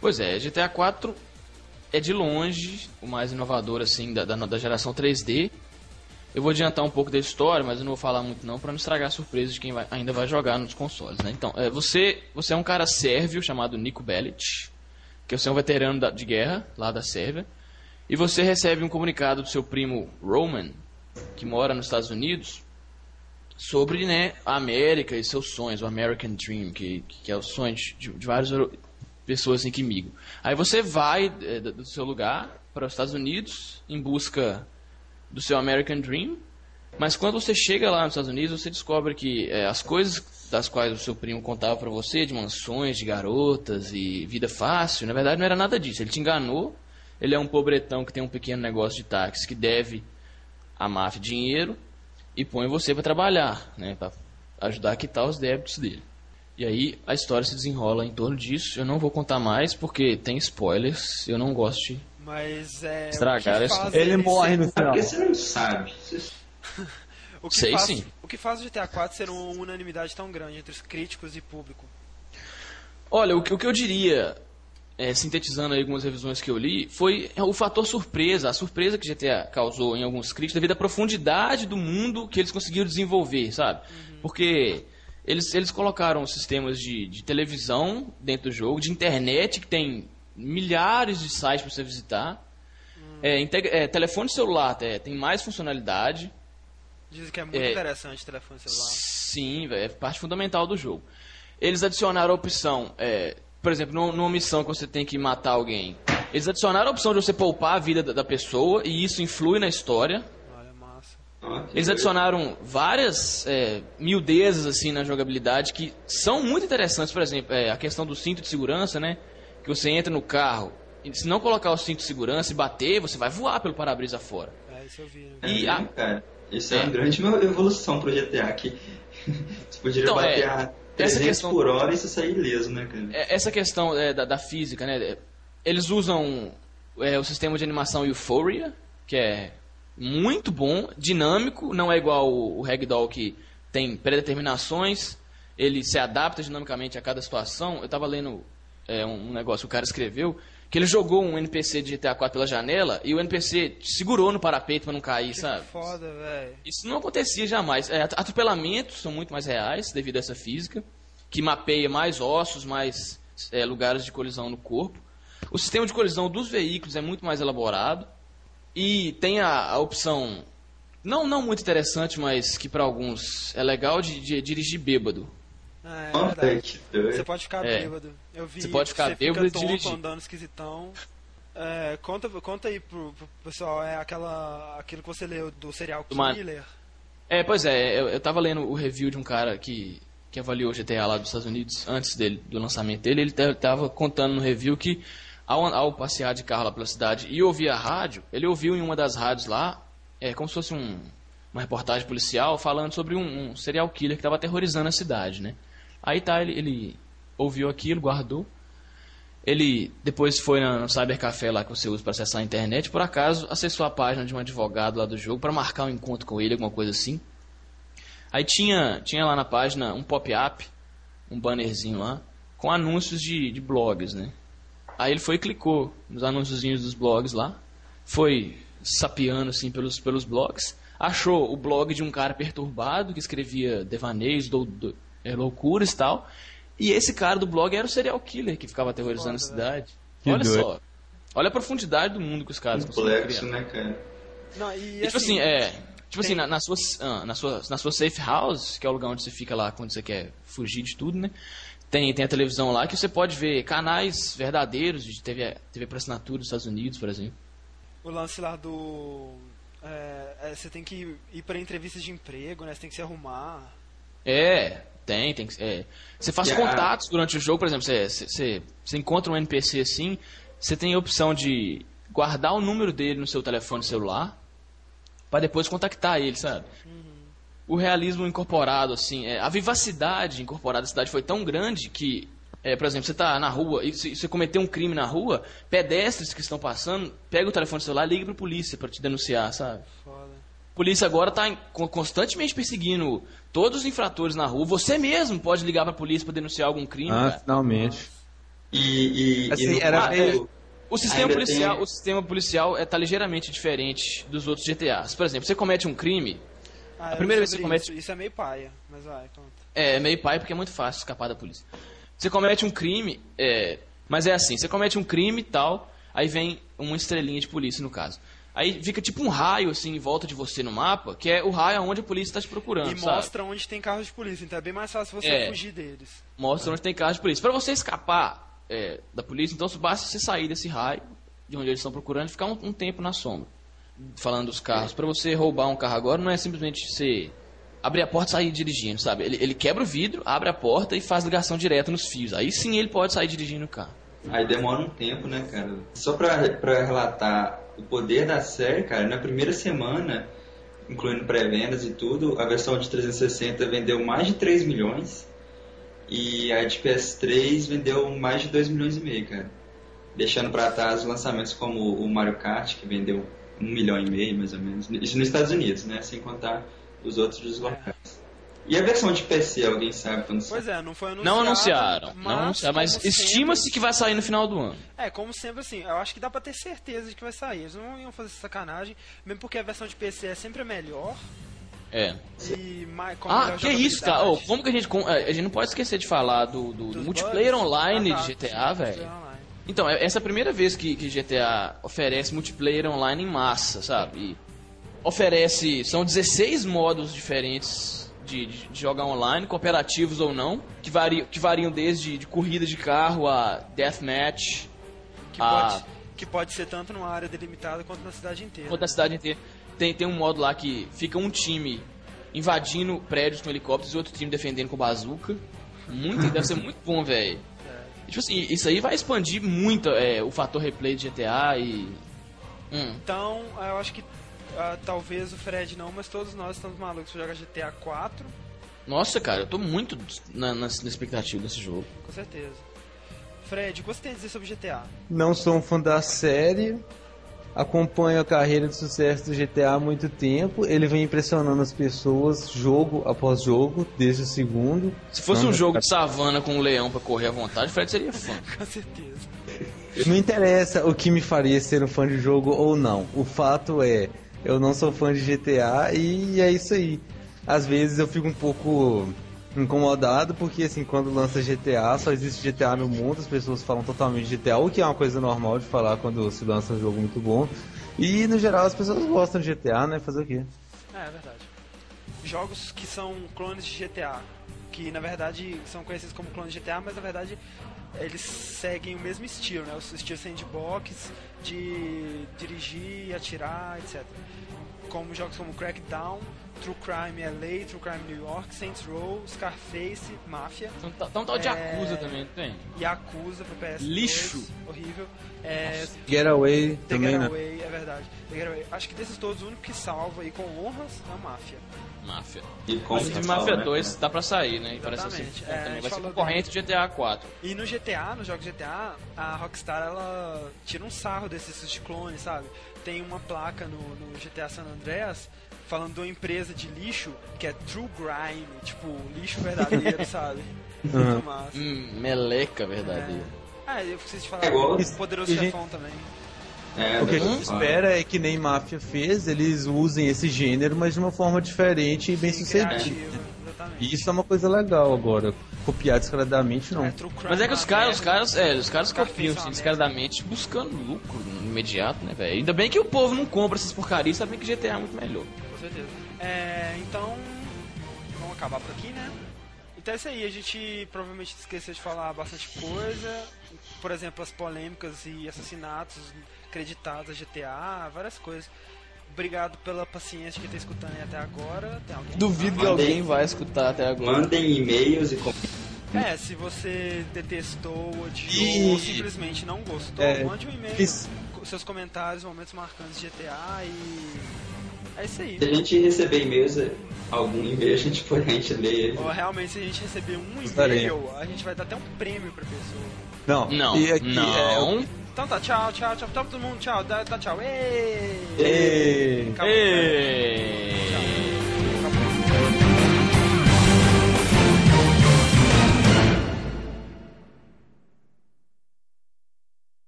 Pois é, GTA 4 é de longe o mais inovador assim da, da, da geração 3D. Eu vou adiantar um pouco da história, mas eu não vou falar muito não para não estragar a surpresa de quem vai- ainda vai jogar nos consoles, né? Então, é, você, você é um cara sérvio chamado Niko Bellic, que você é um veterano da- de guerra lá da Sérvia, e você recebe um comunicado do seu primo Roman, que mora nos Estados Unidos, sobre né, a América e seus sonhos, o American Dream, que, que é o sonho de, de várias euro- pessoas assim, que migram. Aí você vai é, do seu lugar para os Estados Unidos em busca do seu American Dream, mas quando você chega lá nos Estados Unidos, você descobre que é, as coisas das quais o seu primo contava para você, de mansões, de garotas e vida fácil, na verdade não era nada disso. Ele te enganou. Ele é um pobretão que tem um pequeno negócio de táxi que deve à máfia dinheiro e põe você para trabalhar, né, para ajudar a quitar os débitos dele. E aí a história se desenrola em torno disso. Eu não vou contar mais porque tem spoilers. Eu não gosto de Mas é. Estragar essa- faz Ele morre no final. porque você não sabe. <laughs> O que Sei faz, sim. O que faz o GTA 4 ser uma unanimidade tão grande entre os críticos e público? Olha, o que, o que eu diria, é, sintetizando aí algumas revisões que eu li, foi o fator surpresa, a surpresa que GTA causou em alguns críticos devido à profundidade do mundo que eles conseguiram desenvolver, sabe? Porque eles, eles colocaram sistemas de, de televisão dentro do jogo, de internet, que tem milhares de sites para você visitar. É, integ- é, telefone celular é, tem mais funcionalidade. Dizem que é muito É. interessante o telefone celular. Sim, velho, é parte fundamental do jogo. Eles adicionaram a opção, é, por exemplo, numa, numa missão que você tem que matar alguém, eles adicionaram a opção de você poupar a vida da, da pessoa e isso influi na história. Que Eles adicionaram várias é, miudezas assim na jogabilidade que são muito interessantes. Por exemplo, é, a questão do cinto de segurança, né? Que você entra no carro e se não colocar o cinto de segurança e bater, você vai voar pelo para-brisa fora. É, isso eu vi. né? É, E né, a- cara, isso é, É. uma grande evolução pro GTA que <laughs> você poderia Então, bater é, a essa 300 questão- por hora e você sair ileso, né, cara? É, essa questão é, da, da física, né? é, Eles usam é, o sistema de animação Euphoria, que é muito bom, dinâmico, não é igual o, Ragdoll que tem predeterminações, ele se adapta dinamicamente a cada situação. Eu estava lendo é, um negócio que o cara escreveu, que ele jogou um NPC de GTA 4 pela janela e o NPC segurou no parapeito para não cair, Que sabe? foda, velho. Isso não acontecia jamais. É, at- atropelamentos são muito mais reais devido a essa física, que mapeia mais ossos, mais é, lugares de colisão no corpo. O sistema de colisão dos veículos é muito mais elaborado e tem a, a opção, não, não muito interessante, mas que para alguns é legal, de, de dirigir bêbado. É, é verdade. Você pode ficar É. bêbado. Eu vi Você pode ficar você bêbado fica tonto, dirigir. andando esquisitão. É, conta, conta aí pro, pro pessoal, é aquela, aquilo que você leu do serial killer. É, pois é, eu, eu tava lendo o review de um cara que, que avaliou o GTA lá dos Estados Unidos antes dele, do lançamento dele. Ele ta- tava contando no review que ao, ao passear de carro lá pela cidade e ouvir a rádio, ele ouviu em uma das rádios lá, é como se fosse um, uma reportagem policial falando sobre um, um serial killer que estava aterrorizando a cidade, né? Aí tá, ele, ele ouviu aquilo, guardou. Ele depois foi no cybercafé lá que você usa para acessar a internet, por acaso acessou a página de um advogado lá do jogo para marcar um encontro com ele, alguma coisa assim. Aí tinha, tinha lá na página um pop-up, um bannerzinho lá, com anúncios de, de blogs, né? Aí ele foi e clicou nos anúnciozinhos dos blogs lá, foi sapeando assim pelos, pelos blogs, achou o blog de um cara perturbado que escrevia devaneios, dou, dou- é, loucuras e tal, e esse cara do blog era o serial killer que ficava aterrorizando a Foda, cidade. Que Olha doido. só, olha a profundidade do mundo que os caras conseguiram Complexo, né, cara? Não, e, E, tipo assim, é. Tipo assim, na, na, sua, ah, na, sua, na sua safe house, que é o lugar onde você fica lá quando você quer fugir de tudo, né? Tem, tem a televisão lá que você pode ver canais verdadeiros de TV, TV por assinatura dos Estados Unidos, por exemplo. o lance lá do. é, é, você tem que ir para entrevistas de emprego, né? Você tem que se arrumar. É, tem, tem que. É. Você faz Yeah. contatos durante o jogo, por exemplo, você, você, você, você encontra um NPC assim, você tem a opção de guardar o número dele no seu telefone celular para depois contactar ele, sabe? O realismo incorporado, assim, é, a vivacidade incorporada da cidade foi tão grande que É, por exemplo, você tá na rua e se você cometeu um crime na rua, pedestres que estão passando, pega o telefone celular e liga pra polícia pra te denunciar, sabe? Foda. A polícia agora tá con- constantemente perseguindo todos os infratores na rua. Você mesmo pode ligar pra polícia pra denunciar algum crime, Ah, cara. finalmente. E, e, Assim, e era meio- O sistema policial, tem- o sistema policial é, tá ligeiramente diferente dos outros GTAs. Por exemplo, você comete um crime, Ah, A primeira vez que você comete- Isso, isso é meio paia, mas vai, conta. É, meio pai porque é muito fácil escapar da polícia. Você comete um crime, é, mas é assim, você comete um crime e tal, aí vem uma estrelinha de polícia no caso. Aí fica tipo um raio assim em volta de você no mapa, que é o raio onde a polícia está te procurando, E sabe? mostra onde tem carros de polícia, então é bem mais fácil você É. fugir deles. Mostra onde tem carro de polícia. Pra você escapar é, da polícia, então basta você sair desse raio de onde eles estão procurando e ficar um, um tempo na sombra. Falando dos carros, Pra você roubar um carro agora não é simplesmente você abrir a porta e sair dirigindo, sabe? Ele, ele quebra o vidro, abre a porta e faz ligação direta nos fios. Aí sim ele pode sair dirigindo o carro. Aí demora um tempo, né, cara? Só pra, pra relatar o poder da série, cara, na primeira semana, incluindo pré-vendas e tudo, a versão de 360 vendeu mais de 3 milhões e a de PS3 vendeu mais de 2 milhões e meio, cara. Deixando pra trás lançamentos como o Mario Kart, que vendeu 1 milhão e meio, mais ou menos. Isso nos Estados Unidos, né? Sem contar os outros dos locais. E a versão de PC, alguém sabe quando? Pois é, não foi anunciado. Não anunciaram, mas, não anunciaram, mas estima-se sempre- que vai sair no final do ano. É, como sempre, assim, eu acho que dá pra ter certeza de que vai sair. Eles não iam fazer essa sacanagem, mesmo porque a versão de PC é sempre a melhor. É. E mais, com Ah, que isso, cara? Oh, como que a gente. com- é, A gente não pode esquecer de falar do, do- multiplayer bugs. online Ah, tá, de GTA, velho. Então, é- essa é a primeira vez que, que GTA oferece multiplayer online em massa, sabe? E oferece. São 16 modos diferentes de, de- de jogar online, cooperativos ou não, que, vari, que variam desde de corrida de carro a deathmatch, Que, Ah. pode, que pode ser tanto numa área delimitada quanto na cidade inteira. toda a cidade inteira. Tem, tem um modo lá que fica um time invadindo prédios com helicópteros e outro time defendendo com bazuca. Muito, deve ser muito bom, velho. Tipo assim, isso aí vai expandir muito é, o fator replay de GTA e. Hum. Então, eu acho que ah, talvez o Fred não, mas todos nós estamos malucos pra jogar GTA 4, Nossa, cara, eu tô muito na, na, na expectativa desse jogo. com certeza. Fred, o que você tem a dizer sobre GTA? Não sou um fã da série. Acompanho a carreira de sucesso do GTA há muito tempo. Ele vem impressionando as pessoas jogo após jogo, desde o segundo. Se fosse um jogo de savana com um leão pra correr à vontade, o Fred seria fã. <laughs> Com certeza. Não interessa o que me faria ser um fã de jogo ou não. O fato é, eu não sou fã de GTA e é isso aí. Às vezes eu fico um pouco incomodado porque assim, quando lança GTA, só existe GTA no mundo, as pessoas falam totalmente de GTA, o que é uma coisa normal de falar quando se lança um jogo muito bom. E no geral as pessoas gostam de GTA, né? Fazer o quê? É, é verdade. Jogos que são clones de GTA, que na verdade são conhecidos como clones de GTA, mas na verdade eles seguem o mesmo estilo, né? O estilo sandbox de dirigir, atirar, etc. Como jogos como Crackdown, True Crime LA, True Crime New York, Saints Row, Scarface, Mafia, Então, tá- então tal de É. Yakuza também, não tem? Yakuza pro PS2, Lixo. horrível. É, Getaway The também, né? Getaway, é verdade. The Getaway. Acho que desses todos, o único que salva e com honras é o Máfia. Máfia. E com de Máfia 2 tá pra sair, né? E parece assim, Exatamente. É, também a vai ser concorrente de GTA 4. E no GTA, nos jogos GTA, a Rockstar ela tira um sarro desses de clones, sabe? Tem uma placa no, no GTA San Andreas falando de uma empresa de lixo que é True Grime, tipo, lixo verdadeiro, <laughs> sabe? Uhum. Muito massa. Hum, meleca verdadeira. Ah, eu esqueci de falar É igual- do Poderoso E, gente- Chefão também. É, O que a deve gente espera é que nem Mafia fez, eles usem esse gênero, mas de uma forma diferente e bem sucedida. E isso é uma coisa legal agora. Copiar descaradamente não. É, Mas é que os caras, os caras, é, os caras copiam é assim, descaradamente buscando lucro imediato, né, velho? Ainda bem que o povo não compra essas porcarias, sabem que GTA é muito melhor. É, então, vamos acabar por aqui, né? Então é isso aí, a gente provavelmente esqueceu de falar bastante coisa. Por exemplo, as polêmicas e assassinatos acreditados a GTA, várias coisas. Obrigado pela paciência de quem tá escutando aí até agora. Tem alguém? Duvido que alguém vai escutar até agora. Mandem e-mails e com- É, se você detestou, odiou E- ou simplesmente não gostou, É, mande um e-mail fiz- com seus comentários, momentos marcantes de GTA e É isso aí. Se a gente receber e-mails, algum e-mail a gente pode a gente ler ele. Ou realmente, se a gente receber um Estarei. e-mail, a gente vai dar até um prêmio pra pessoa. Não, Não, e aqui, não. Então tá, tchau, tchau, tchau, todo mundo, tchau, dá, dá tchau. Êêêê! É... Ei. Acabou. Ei.